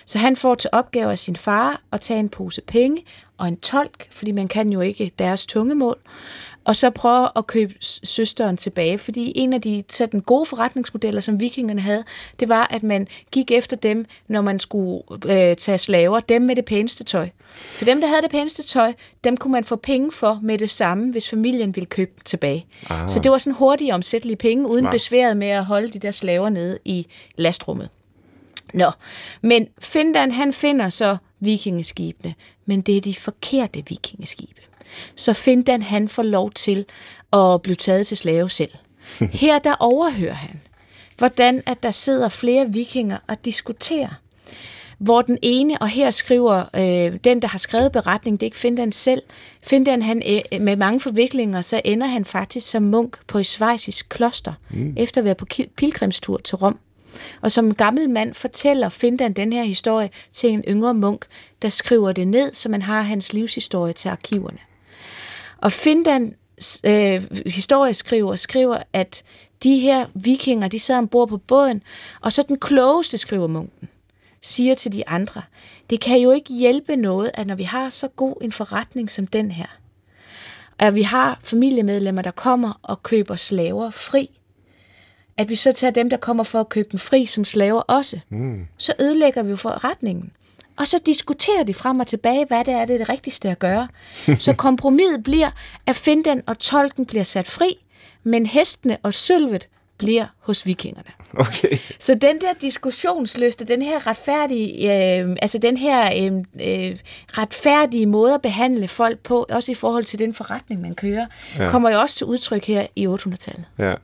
Så han får til opgave af sin far at tage en pose penge og en tolk, fordi man kan jo ikke deres tungemål og så prøve at købe søsteren tilbage, fordi en af de sådan gode forretningsmodeller, som vikingerne havde, det var, at man gik efter dem, når man skulle øh, tage slaver, dem med det pæneste tøj. For dem, der havde det pæneste tøj, dem kunne man få penge for med det samme, hvis familien ville købe tilbage. Aha. Så det var sådan hurtige omsættelige penge, uden Smart. besværet med at holde de der slaver nede i lastrummet. Nå, men Findan, han finder så vikingeskibene, men det er de forkerte vikingeskibe så Findan han får lov til at blive taget til slave selv. Her der overhører han, hvordan at der sidder flere vikinger og diskuterer hvor den ene, og her skriver øh, den, der har skrevet beretningen, det er ikke Findan selv, Findan han, øh, med mange forviklinger, så ender han faktisk som munk på et svejsisk kloster, mm. efter at være på pilgrimstur til Rom. Og som gammel mand fortæller Findan den her historie til en yngre munk, der skriver det ned, så man har hans livshistorie til arkiverne. Og Findan øh, historieskriver skriver, at de her vikinger, de sad ombord på båden, og så den klogeste, skriver munken, siger til de andre, det kan jo ikke hjælpe noget, at når vi har så god en forretning som den her, at vi har familiemedlemmer, der kommer og køber slaver fri, at vi så tager dem, der kommer for at købe dem fri som slaver også, mm. så ødelægger vi jo forretningen. Og så diskuterer de frem og tilbage, hvad det er, det, er det rigtigste at gøre. Så kompromiset bliver, at Findan og tolken bliver sat fri, men hestene og sølvet bliver hos vikingerne. Okay. Så den der diskussionsløste, den her retfærdige, øh, altså den her øh, øh, retfærdige måde at behandle folk på, også i forhold til den forretning, man kører, ja. kommer jo også til udtryk her i 800-tallet. Ja.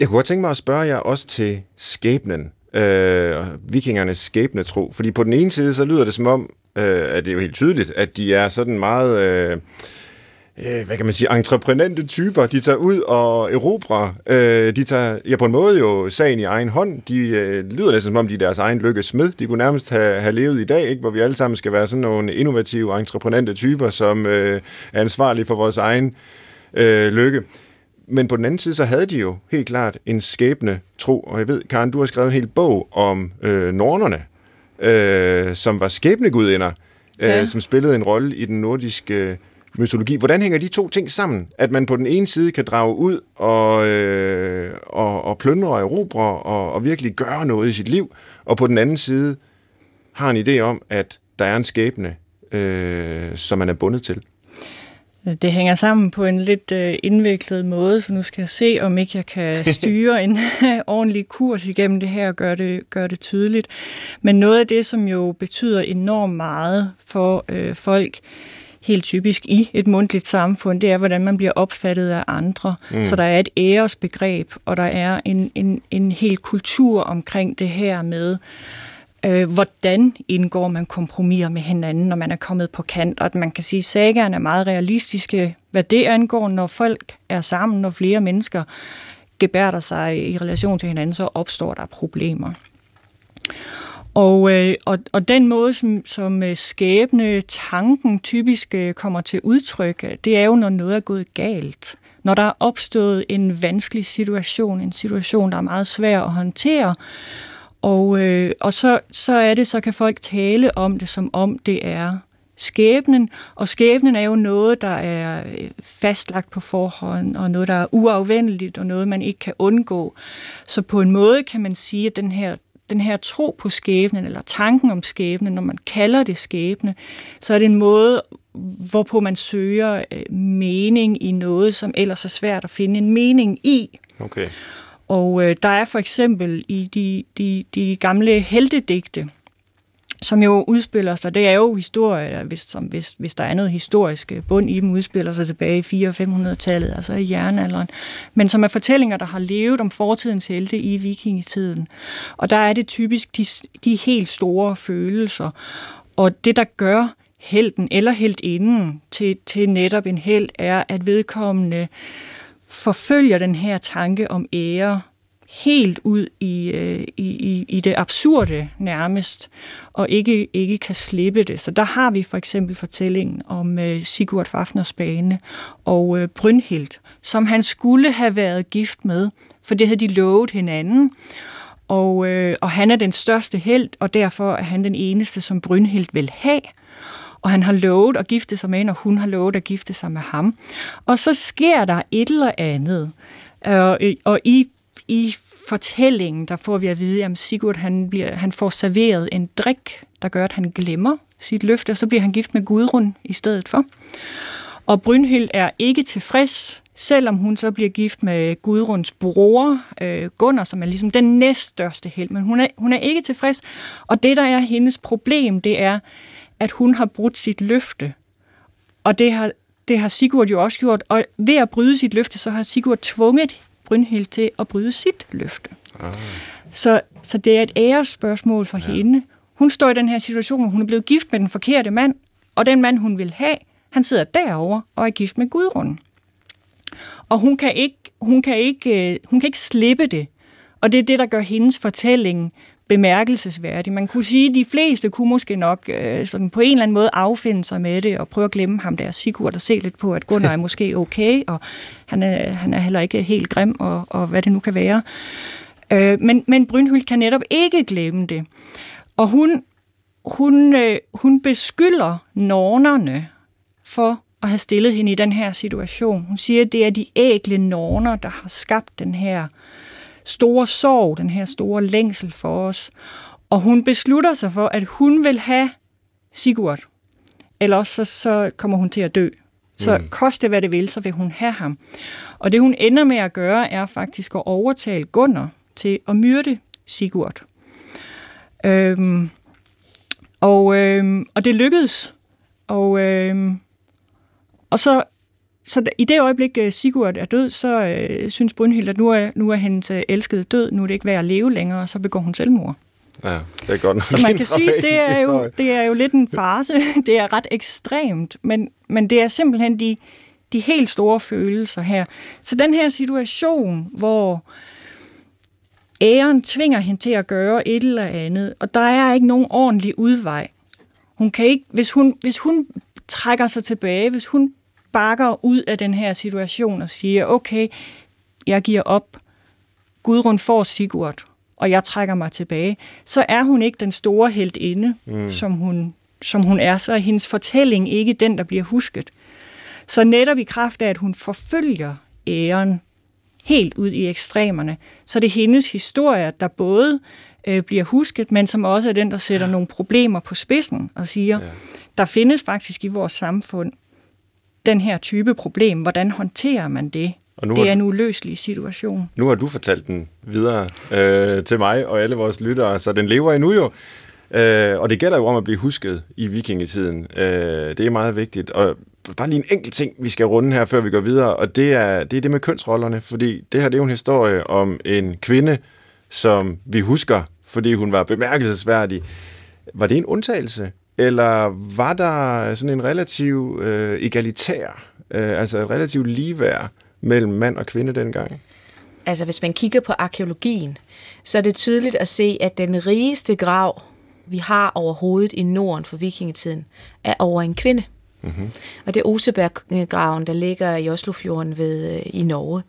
Jeg kunne godt tænke mig at spørge jer også til skæbnen øh, vikingernes skæbnetro. Fordi på den ene side, så lyder det som om, øh, at det er jo helt tydeligt, at de er sådan meget... Øh, øh, hvad kan man sige, entreprenante typer. De tager ud og erobrer. Øh, de tager ja, på en måde jo sagen i egen hånd. De øh, lyder næsten som om, de er deres egen lykke smed. De kunne nærmest have, have levet i dag, ikke? hvor vi alle sammen skal være sådan nogle innovative, entreprenante typer, som øh, er ansvarlige for vores egen øh, lykke. Men på den anden side, så havde de jo helt klart en skæbne tro. Og jeg ved, Karen, du har skrevet en hel bog om øh, nornerne, øh, som var skæbnegudinder, øh, ja. som spillede en rolle i den nordiske øh, mytologi. Hvordan hænger de to ting sammen? At man på den ene side kan drage ud og, øh, og, og plyndre og erobre og, og virkelig gøre noget i sit liv, og på den anden side har en idé om, at der er en skæbne, øh, som man er bundet til. Det hænger sammen på en lidt øh, indviklet måde, så nu skal jeg se, om ikke jeg kan styre en ordentlig kurs igennem det her og gøre det, gøre det tydeligt. Men noget af det, som jo betyder enormt meget for øh, folk, helt typisk i et mundtligt samfund, det er, hvordan man bliver opfattet af andre. Mm. Så der er et æresbegreb, og der er en, en, en hel kultur omkring det her med, øh, hvordan indgår man kompromiser med hinanden, når man er kommet på kant, og at man kan sige, at er meget realistiske, hvad det angår, når folk er sammen, når flere mennesker gebærder sig i relation til hinanden, så opstår der problemer. Og, øh, og, og den måde, som, som øh, skæbne tanken typisk øh, kommer til udtryk, det er jo, når noget er gået galt. Når der er opstået en vanskelig situation, en situation, der er meget svær at håndtere, og, øh, og så, så er det, så kan folk tale om det, som om det er skæbnen, og skæbnen er jo noget, der er øh, fastlagt på forhånd, og noget, der er uafvendeligt, og noget, man ikke kan undgå. Så på en måde kan man sige, at den her, den her tro på skæbnen, eller tanken om skæbnen, når man kalder det skæbne, så er det en måde hvorpå man søger øh, mening i noget, som ellers er svært at finde en mening i. Okay. Og øh, der er for eksempel i de, de, de gamle heltedigte, som jo udspiller sig, det er jo historie, hvis, som, hvis, hvis der er noget historisk øh, bund i dem, udspiller sig tilbage i 400-500-tallet, altså i jernalderen, men som er fortællinger, der har levet om fortidens helte i vikingetiden. Og der er det typisk de, de helt store følelser, og det, der gør helten eller heltinden til, til netop en held, er, at vedkommende forfølger den her tanke om ære, helt ud i, øh, i, i, i det absurde nærmest, og ikke, ikke kan slippe det. Så der har vi for eksempel fortællingen om øh, Sigurd Fafners bane og øh, Brynhild, som han skulle have været gift med, for det havde de lovet hinanden. Og, øh, og han er den største held, og derfor er han den eneste, som Brynhild vil have. Og han har lovet at gifte sig med hende, og hun har lovet at gifte sig med ham. Og så sker der et eller andet. Og, og i i fortællingen, der får vi at vide, at Sigurd han, bliver, han får serveret en drik, der gør, at han glemmer sit løfte, og så bliver han gift med Gudrun i stedet for. Og Brynhild er ikke tilfreds, selvom hun så bliver gift med Gudruns bror, øh, Gunnar, som er ligesom den næststørste held, men hun er, hun er ikke tilfreds. Og det, der er hendes problem, det er, at hun har brudt sit løfte. Og det har, det har Sigurd jo også gjort. Og ved at bryde sit løfte, så har Sigurd tvunget Brynhild til at bryde sit løfte. Ah. Så, så det er et ærespørgsmål for ja. hende. Hun står i den her situation, hvor hun er blevet gift med den forkerte mand, og den mand, hun vil have, han sidder derovre og er gift med Gudrun. Og hun kan ikke, hun kan ikke, øh, hun kan ikke slippe det. Og det er det, der gør hendes fortælling bemærkelsesværdig. Man kunne sige, at de fleste kunne måske nok øh, sådan på en eller anden måde affinde sig med det og prøve at glemme ham der Sigurd og se lidt på, at Gunnar er måske okay, og han er, han er heller ikke helt grim, og, og hvad det nu kan være. Øh, men, men Brynhild kan netop ikke glemme det. Og hun, hun, øh, hun beskylder nornerne for at have stillet hende i den her situation. Hun siger, at det er de ægle norner, der har skabt den her øh, store sorg, den her store længsel for os. Og hun beslutter sig for, at hun vil have Sigurd. Eller også så, så kommer hun til at dø. Så mm. koste hvad det vil, så vil hun have ham. Og det hun ender med at gøre, er faktisk at overtale Gunnar til at myrde Sigurd. Øhm, og, øhm, og det lykkedes. Og, øhm, og så så i det øjeblik, øh, Sigurd er død, så øh, synes Brynhild, at nu er, nu er hendes øh, elskede død, nu er det ikke værd at leve længere, og så begår hun selvmord. Ja, det er godt Så man kan sige, det er, jo, det er jo lidt en farse. det er ret ekstremt, men, men det er simpelthen de, de helt store følelser her. Så den her situation, hvor æren tvinger hende til at gøre et eller andet, og der er ikke nogen ordentlig udvej. Hun kan ikke, hvis hun, hvis hun trækker sig tilbage, hvis hun bakker ud af den her situation og siger, okay, jeg giver op, Gudrun får Sigurd, og jeg trækker mig tilbage, så er hun ikke den store heldinde, mm. som, hun, som hun er. Så er hendes fortælling ikke den, der bliver husket. Så netop i kraft af, at hun forfølger æren helt ud i ekstremerne, så det er hendes historie, der både øh, bliver husket, men som også er den, der sætter nogle problemer på spidsen og siger, ja. der findes faktisk i vores samfund den her type problem. Hvordan håndterer man det? Og nu det er en uløselig situation. Nu har du fortalt den videre øh, til mig og alle vores lyttere, så den lever endnu jo. Øh, og det gælder jo om at blive husket i vikingetiden. Øh, det er meget vigtigt. Og bare lige en enkelt ting, vi skal runde her, før vi går videre, og det er det, er det med kønsrollerne, fordi det her det er jo en historie om en kvinde, som vi husker, fordi hun var bemærkelsesværdig. Var det en undtagelse? Eller var der sådan en relativ øh, egalitær, øh, altså et relativt ligeværd mellem mand og kvinde dengang? Altså hvis man kigger på arkeologien, så er det tydeligt at se, at den rigeste grav, vi har overhovedet i Norden for vikingetiden, er over en kvinde. Mm-hmm. Og det er Oseberggraven, der ligger i Oslofjorden ved, øh, i Norge.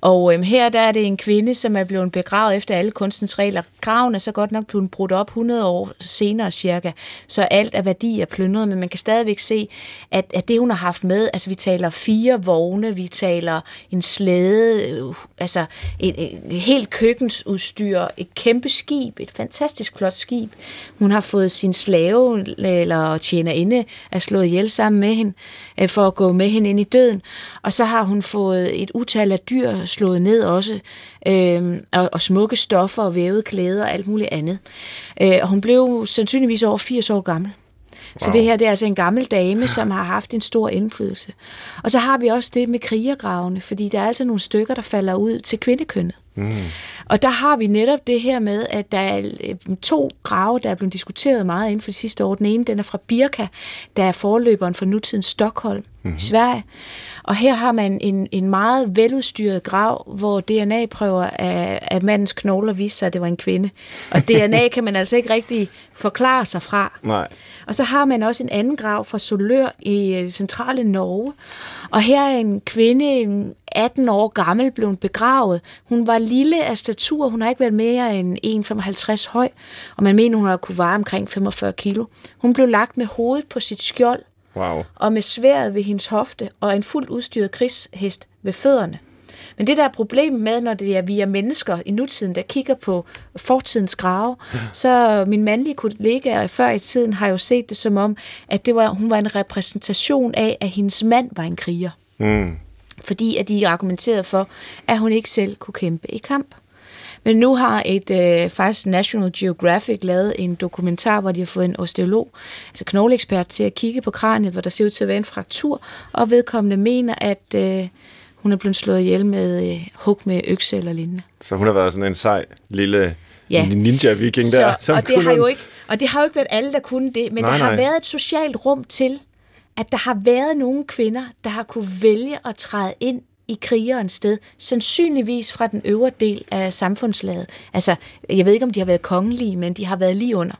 Og øhm, her der er det en kvinde, som er blevet begravet efter alle kunstens regler. Graven er så godt nok blevet brudt op 100 år senere cirka, så alt af værdi er plyndret, men man kan stadigvæk se, at, at det hun har haft med, altså vi taler fire vogne, vi taler en slæde, øh, altså et, et, et helt køkkensudstyr, et kæmpe skib, et fantastisk flot skib. Hun har fået sin slave øh, eller tjenerinde er slået ihjel sammen sammen med hende, øh, for at gå med hende ind i døden. Og så har hun fået et utal af dyr slået ned også, øh, og, og smukke stoffer og vævede klæder og alt muligt andet. Øh, og hun blev sandsynligvis over 80 år gammel. Wow. Så det her det er altså en gammel dame, som har haft en stor indflydelse. Og så har vi også det med krigergravene, fordi der er altså nogle stykker, der falder ud til kvindekønnet. Mm. Og der har vi netop det her med, at der er øh, to grave, der er blevet diskuteret meget inden for de sidste år. Den ene, den er fra Birka, der er forløberen for nutidens Stockholm mm. i Sverige. Og her har man en, en meget veludstyret grav, hvor DNA-prøver af, af mandens knogler viste sig, at det var en kvinde. Og DNA kan man altså ikke rigtig forklare sig fra. Nej. Og så har man også en anden grav fra Solør i øh, centrale Norge. Og her er en kvinde, 18 år gammel, blevet begravet. Hun var lille af statur, hun har ikke været mere end 1,55 høj, og man mener, hun har kunne veje omkring 45 kilo. Hun blev lagt med hovedet på sit skjold, wow. og med sværet ved hendes hofte, og en fuldt udstyret krigshest ved fødderne. Men det der er problemet med, når det er vi er mennesker i nutiden, der kigger på fortidens grave, så min mandlige kollega før i tiden har jo set det som om, at det var, hun var en repræsentation af, at hendes mand var en kriger. Mm. Fordi at de argumenterede for, at hun ikke selv kunne kæmpe i kamp. Men nu har et øh, faktisk National Geographic lavet en dokumentar, hvor de har fået en osteolog, altså knogleekspert, til at kigge på kraniet, hvor der ser ud til at være en fraktur, og vedkommende mener, at øh, hun er blevet slået ihjel med øh, hug med økse eller lignende. Så hun har været sådan en sej lille ja. ninja-viking der. Så, og, det har jo ikke, og det har jo ikke været alle, der kunne det, men nej, der har nej. været et socialt rum til, at der har været nogle kvinder, der har kunne vælge at træde ind i krigerens sted, sandsynligvis fra den øvre del af samfundslaget. Altså, jeg ved ikke, om de har været kongelige, men de har været lige under.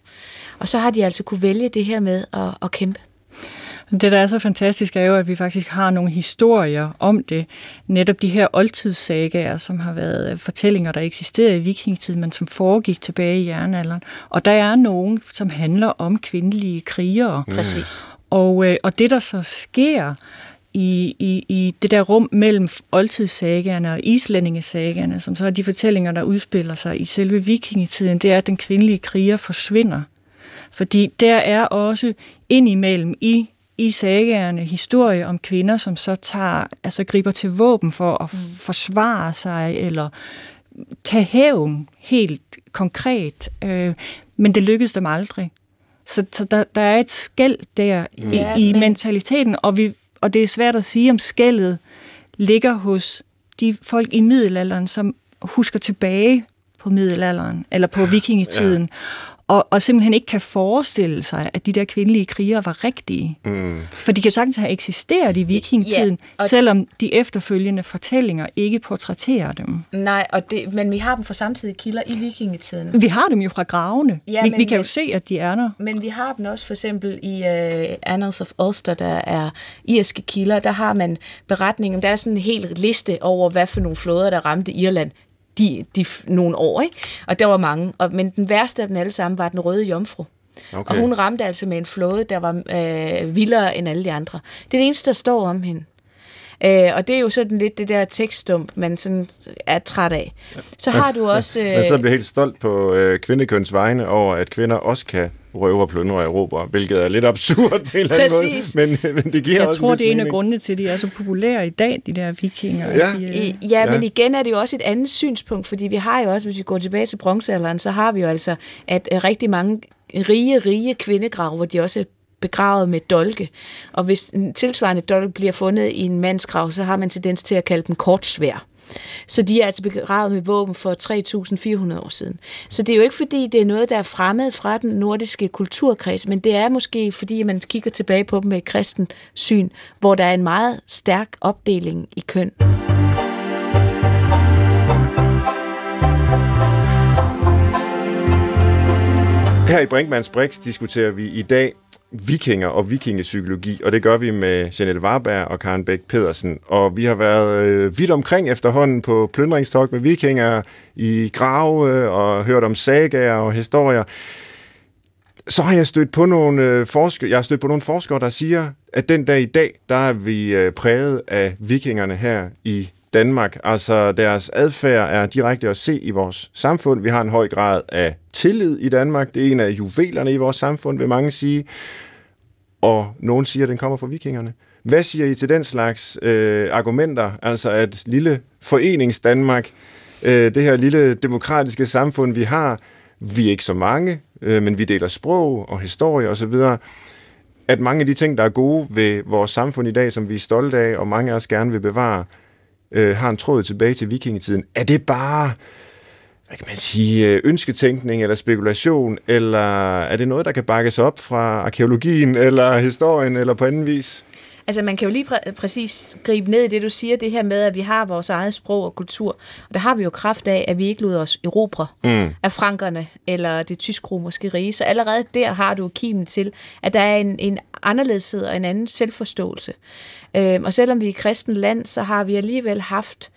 Og så har de altså kunne vælge det her med at, at kæmpe. Det, der er så fantastisk, er jo, at vi faktisk har nogle historier om det. Netop de her oldtidssagager, som har været øh, fortællinger, der eksisterede i vikingetiden, men som foregik tilbage i jernalderen. Og der er nogen, som handler om kvindelige krigere. Præcis. Og, øh, og det, der så sker i, i, i det der rum mellem oldtidssagerne og islændingesagerne, som så er de fortællinger, der udspiller sig i selve vikingetiden, det er, at den kvindelige kriger forsvinder. Fordi der er også indimellem i i sagerne historie om kvinder, som så tager, altså griber til våben for at mm. forsvare sig, eller tage hævn helt konkret. Øh, men det lykkedes dem aldrig. Så, så der, der er et skæld der mm. i, i men... mentaliteten, og, vi, og det er svært at sige, om skældet ligger hos de folk i middelalderen, som husker tilbage på middelalderen, eller på vikingetiden, ja og, og simpelthen ikke kan forestille sig, at de der kvindelige krigere var rigtige. Mm. For de kan sagtens have eksisteret i vikingetiden, ja, selvom de efterfølgende fortællinger ikke portrætterer dem. Nej, og det, men vi har dem fra samtidige kilder i vikingetiden. Vi har dem jo fra gravene. Ja, vi, vi kan jo se, at de er der. Men vi har dem også for eksempel i uh, Annals of Ulster, der er irske kilder. Der har man beretningen, der er sådan en hel liste over, hvad for nogle flåder, der ramte Irland de, de, nogle år, ikke? og der var mange. Og, men den værste af dem alle sammen var den røde jomfru. Okay. Og hun ramte altså med en flåde, der var øh, vildere end alle de andre. Det er det eneste, der står om hende. Øh, og det er jo sådan lidt det der tekststump, man sådan er træt af. Så har du også... Øh, Men så bliver helt stolt på øh, kvindekøns vegne over, at kvinder også kan røve og plyndre Europa, hvilket er lidt absurd på en eller anden Præcis. måde. Men, men det giver Jeg også tror, det er en af grundene til, at de er så populære i dag, de der vikinger. Ja. De, øh... ja, men igen er det jo også et andet synspunkt, fordi vi har jo også, hvis vi går tilbage til bronzealderen, så har vi jo altså, at rigtig mange rige, rige kvindegrav, hvor de også er begravet med dolke. Og hvis en tilsvarende dolk bliver fundet i en mandsgrav, så har man tendens til at kalde dem kortsvær. Så de er altså begravet med våben for 3.400 år siden. Så det er jo ikke fordi, det er noget, der er fremmed fra den nordiske kulturkreds, men det er måske fordi, man kigger tilbage på dem med et kristen syn, hvor der er en meget stærk opdeling i køn. Her i Brinkmanns Brix diskuterer vi i dag vikinger og vikingepsykologi, og det gør vi med Janette Warberg og Karen Bæk Pedersen. Og vi har været øh, vidt omkring efterhånden på plyndringstok med vikinger i grave øh, og hørt om sagaer og historier. Så har jeg stødt på nogle øh, forskere, jeg har stødt på nogle forskere, der siger, at den dag i dag, der er vi øh, præget af vikingerne her i Danmark. Altså deres adfærd er direkte at se i vores samfund. Vi har en høj grad af tillid i Danmark. Det er en af juvelerne i vores samfund, vil mange sige. og nogen siger, at den kommer fra vikingerne. Hvad siger I til den slags øh, argumenter? Altså at lille forenings Danmark, øh, det her lille demokratiske samfund, vi har, vi er ikke så mange, øh, men vi deler sprog og historie osv., at mange af de ting, der er gode ved vores samfund i dag, som vi er stolte af, og mange af os gerne vil bevare, øh, har en tråd tilbage til vikingetiden. Er det bare hvad kan man sige, øh, ønsketænkning eller spekulation, eller er det noget, der kan bakkes op fra arkeologien eller historien eller på anden vis? Altså man kan jo lige præ- præcis gribe ned i det, du siger, det her med, at vi har vores eget sprog og kultur. Og der har vi jo kraft af, at vi ikke lod os erobre mm. af frankerne eller det tysk-romerske rige. Så allerede der har du kimen til, at der er en, en anderledeshed og en anden selvforståelse. Øhm, og selvom vi er et kristen land, så har vi alligevel haft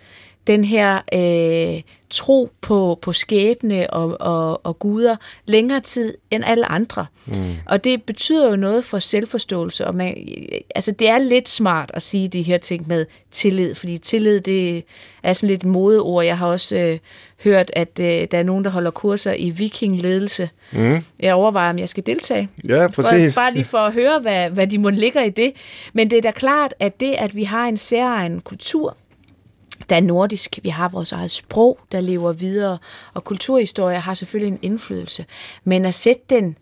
den her øh, tro på, på skæbne og, og, og guder længere tid end alle andre. Mm. Og det betyder jo noget for selvforståelse. Og man, altså det er lidt smart at sige de her ting med tillid, fordi tillid det er sådan lidt modeord. Jeg har også øh, hørt, at øh, der er nogen, der holder kurser i vikingledelse. Mm. Jeg overvejer, om jeg skal deltage. Ja, præcis. For, bare lige for at høre, hvad, hvad de må ligger i det. Men det er da klart, at det, at vi har en særegen kultur, der er nordisk, vi har vores eget sprog, der lever videre, og kulturhistorie har selvfølgelig en indflydelse. Men at sætte den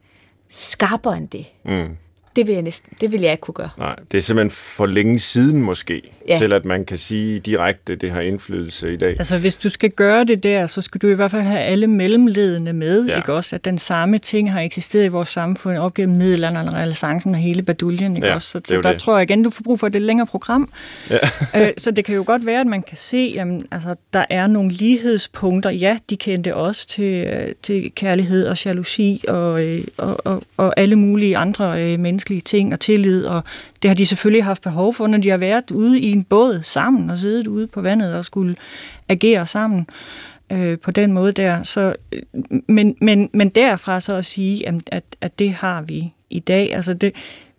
skarpere end det, mm det vil jeg næsten, det vil jeg ikke kunne gøre. Nej, det er simpelthen for længe siden måske, ja. til at man kan sige direkte, det har indflydelse i dag. Altså hvis du skal gøre det der, så skal du i hvert fald have alle mellemledende med, ja. ikke også? At den samme ting har eksisteret i vores samfund op gennem middelalderen og renaissancen og hele baduljen, ikke ja, også? Så, så der det. tror jeg igen, du får brug for det længere program. Ja. øh, så det kan jo godt være, at man kan se, at altså, der er nogle lighedspunkter. Ja, de kendte også til, øh, til kærlighed og jalousi og, øh, og, og, og alle mulige andre øh, mennesker menneskelige ting og tillid, og det har de selvfølgelig haft behov for, når de har været ude i en båd sammen og siddet ude på vandet og skulle agere sammen øh, på den måde der. Så, øh, men, men, men derfra så at sige, at, at det har vi i dag. Altså det,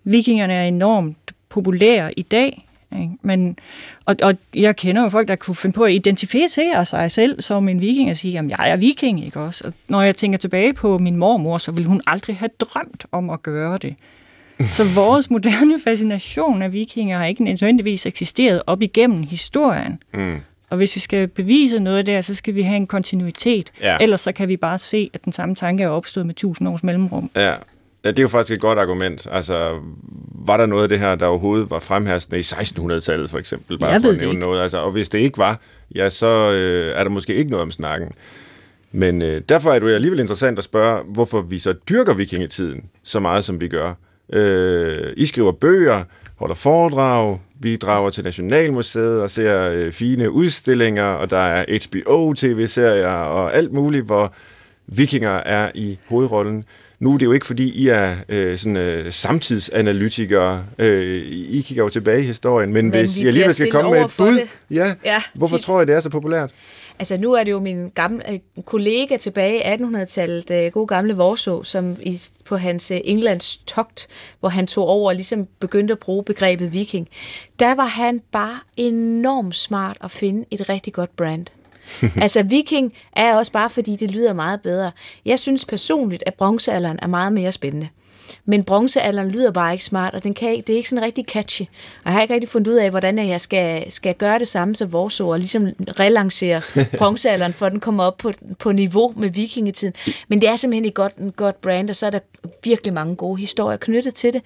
vikingerne er enormt populære i dag, ikke? Men, og, og jeg kender jo folk, der kunne finde på at identificere sig selv som en viking og sige, at jeg er viking, ikke også? Og når jeg tænker tilbage på min mormor, så ville hun aldrig have drømt om at gøre det. Så vores moderne fascination af vikinger har ikke nødvendigvis eksisteret op igennem historien. Mm. Og hvis vi skal bevise noget der, så skal vi have en kontinuitet. Ja. Ellers så kan vi bare se, at den samme tanke er opstået med tusind års mellemrum. Ja. Ja, det er jo faktisk et godt argument. Altså, var der noget af det her, der overhovedet var fremherskende i 1600-tallet, for eksempel? Bare jeg for at nævne ikke. noget. Altså, og hvis det ikke var, ja, så øh, er der måske ikke noget om snakken. Men øh, derfor er det jo alligevel interessant at spørge, hvorfor vi så dyrker vikingetiden så meget, som vi gør. Øh, I skriver bøger, holder foredrag, vi drager til Nationalmuseet og ser øh, fine udstillinger, og der er HBO-tv-serier og alt muligt, hvor vikinger er i hovedrollen. Nu er det jo ikke, fordi I er øh, sådan, øh, samtidsanalytikere. Øh, I kigger jo tilbage i historien, men, men hvis I alligevel skal komme med et bud, ja, ja, hvorfor tit. tror I, det er så populært? Altså nu er det jo min gamle øh, kollega tilbage i 1800-tallet, øh, god gamle Vorså, som i, på hans øh, Englands togt, hvor han tog over og ligesom begyndte at bruge begrebet viking, der var han bare enormt smart at finde et rigtig godt brand. altså viking er også bare fordi det lyder meget bedre. Jeg synes personligt, at bronzealderen er meget mere spændende. Men bronzealderen lyder bare ikke smart, og den kan det er ikke sådan rigtig catchy. Og jeg har ikke rigtig fundet ud af, hvordan jeg skal, skal gøre det samme som vores ord, og ligesom relancere bronzealderen, for at den kommer op på, på niveau med vikingetiden. Men det er simpelthen et godt, et godt brand, og så er der virkelig mange gode historier knyttet til det.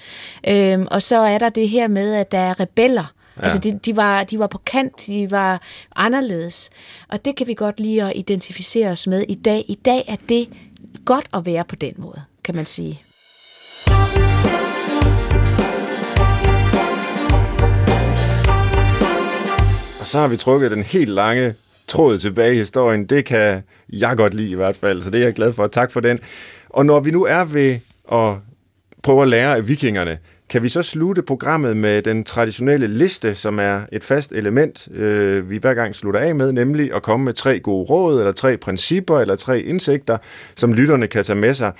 Øhm, og så er der det her med, at der er rebeller, Ja. Altså, de, de, var, de var på kant, de var anderledes. Og det kan vi godt lide at identificere os med i dag. I dag er det godt at være på den måde, kan man sige. Og så har vi trukket den helt lange tråd tilbage i historien. Det kan jeg godt lide i hvert fald, så det er jeg glad for. Tak for den. Og når vi nu er ved at prøve at lære af vikingerne, kan vi så slutte programmet med den traditionelle liste, som er et fast element, øh, vi hver gang slutter af med, nemlig at komme med tre gode råd, eller tre principper, eller tre indsigter, som lytterne kan tage med sig.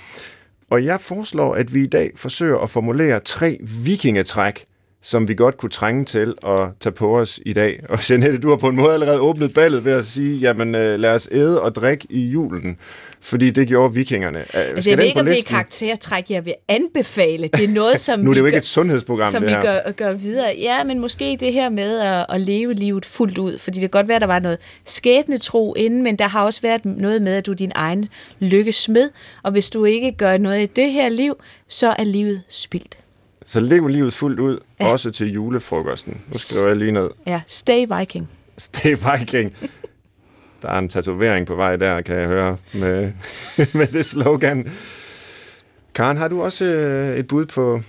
Og jeg foreslår, at vi i dag forsøger at formulere tre vikingetræk, som vi godt kunne trænge til at tage på os i dag. Og Jeanette, du har på en måde allerede åbnet ballet ved at sige, jamen øh, lad os æde og drikke i julen, fordi det gjorde vikingerne. Altså, jeg ved ikke, om det er karaktertræk, jeg vil anbefale. Det er noget, som nu er det jo ikke gør, et sundhedsprogram, som det her. vi gør, gør videre. Ja, men måske det her med at, at leve livet fuldt ud, fordi det kan godt være, at der var noget skæbnetro inden, men der har også været noget med, at du er din egen lykkesmed, og hvis du ikke gør noget i det her liv, så er livet spildt. Så lev livet fuldt ud, ja. også til julefrokosten. Nu skriver jeg lige ned. Ja, stay viking. Stay viking. Der er en tatovering på vej der, kan jeg høre, med, med det slogan. Karen, har du også øh, et bud på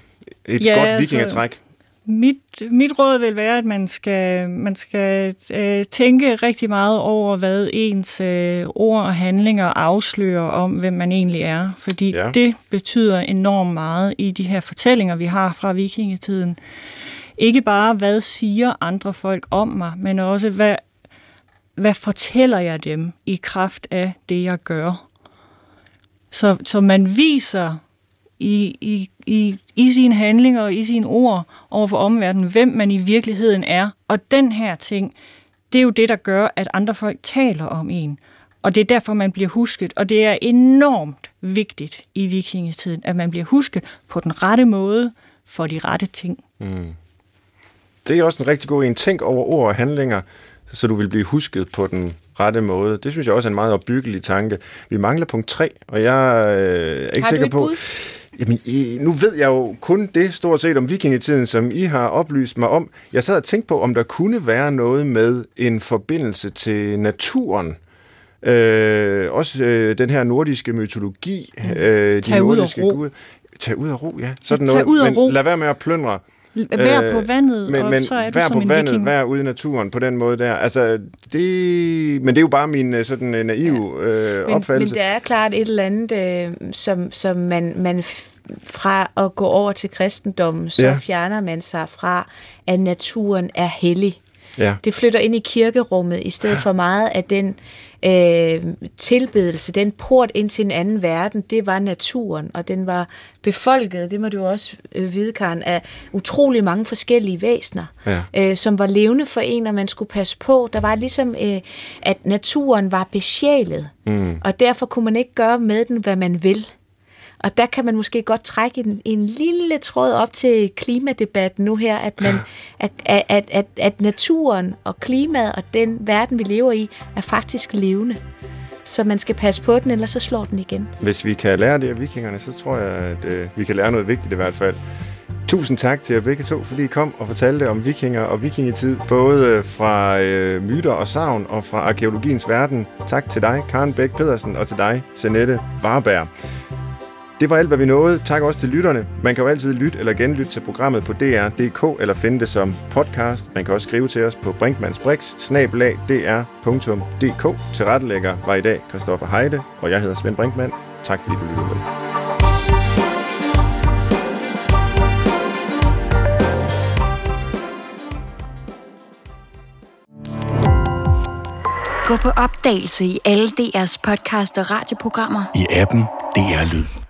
et ja, godt vikingetræk? Altså, mit, mit råd vil være, at man skal, man skal øh, tænke rigtig meget over, hvad ens øh, ord og handlinger afslører om, hvem man egentlig er. Fordi ja. det betyder enormt meget i de her fortællinger, vi har fra vikingetiden. Ikke bare, hvad siger andre folk om mig, men også, hvad, hvad fortæller jeg dem i kraft af det, jeg gør. Så, så man viser i, i, i, i sine handlinger og i sine ord over for omverdenen, hvem man i virkeligheden er. Og den her ting, det er jo det, der gør, at andre folk taler om en. Og det er derfor, man bliver husket. Og det er enormt vigtigt i vikingetiden, at man bliver husket på den rette måde for de rette ting. Mm. Det er også en rigtig god en. Tænk over ord og handlinger, så du vil blive husket på den rette måde. Det synes jeg også er en meget opbyggelig tanke. Vi mangler punkt 3, og jeg øh, er ikke Har sikker på... Bud? Jamen, I, nu ved jeg jo kun det stort set om vikingetiden, som I har oplyst mig om. Jeg sad og tænkte på, om der kunne være noget med en forbindelse til naturen. Øh, også øh, den her nordiske mytologi. Mm. Øh, de Tag nordiske ud af ro. Guder. Tag ud af ro, ja. Sådan noget. Ud Men ro. lad være med at plyndre. Vær på øh, vandet, men, og men så er vær du på som vandet, en vær ude i naturen på den måde der. Altså, det, men det er jo bare min øh, sådan øh, naive ja. øh, men, opfattelse. Men det er klart et eller andet, øh, som, som man, man fra at gå over til kristendommen, så ja. fjerner man sig fra, at naturen er hellig. Ja. Det flytter ind i kirkerummet, i stedet for meget af den øh, tilbedelse, den port ind til en anden verden, det var naturen, og den var befolket, det må du også øh, vide, Karen, af utrolig mange forskellige væsener, ja. øh, som var levende for en, og man skulle passe på. Der var ligesom, øh, at naturen var besjælet, mm. og derfor kunne man ikke gøre med den, hvad man vil. Og der kan man måske godt trække en, en lille tråd op til klimadebatten nu her, at, man, at, at, at, at naturen og klimaet og den verden, vi lever i, er faktisk levende. Så man skal passe på den, ellers så slår den igen. Hvis vi kan lære det af vikingerne, så tror jeg, at øh, vi kan lære noget vigtigt i hvert fald. Tusind tak til jer begge to, fordi I kom og fortalte om vikinger og vikingetid, både fra øh, myter og savn og fra arkeologiens verden. Tak til dig, Karen Bæk Pedersen, og til dig, Janette Varberg. Det var alt, hvad vi nåede. Tak også til lytterne. Man kan jo altid lytte eller genlytte til programmet på dr.dk eller finde det som podcast. Man kan også skrive til os på brinkmannsbrix, dr.dk. Til rettelægger var i dag Christoffer Heide, og jeg hedder Svend Brinkmann. Tak fordi du lyttede med. Gå på opdagelse i alle DR's podcast og radioprogrammer. I appen DR Lyd.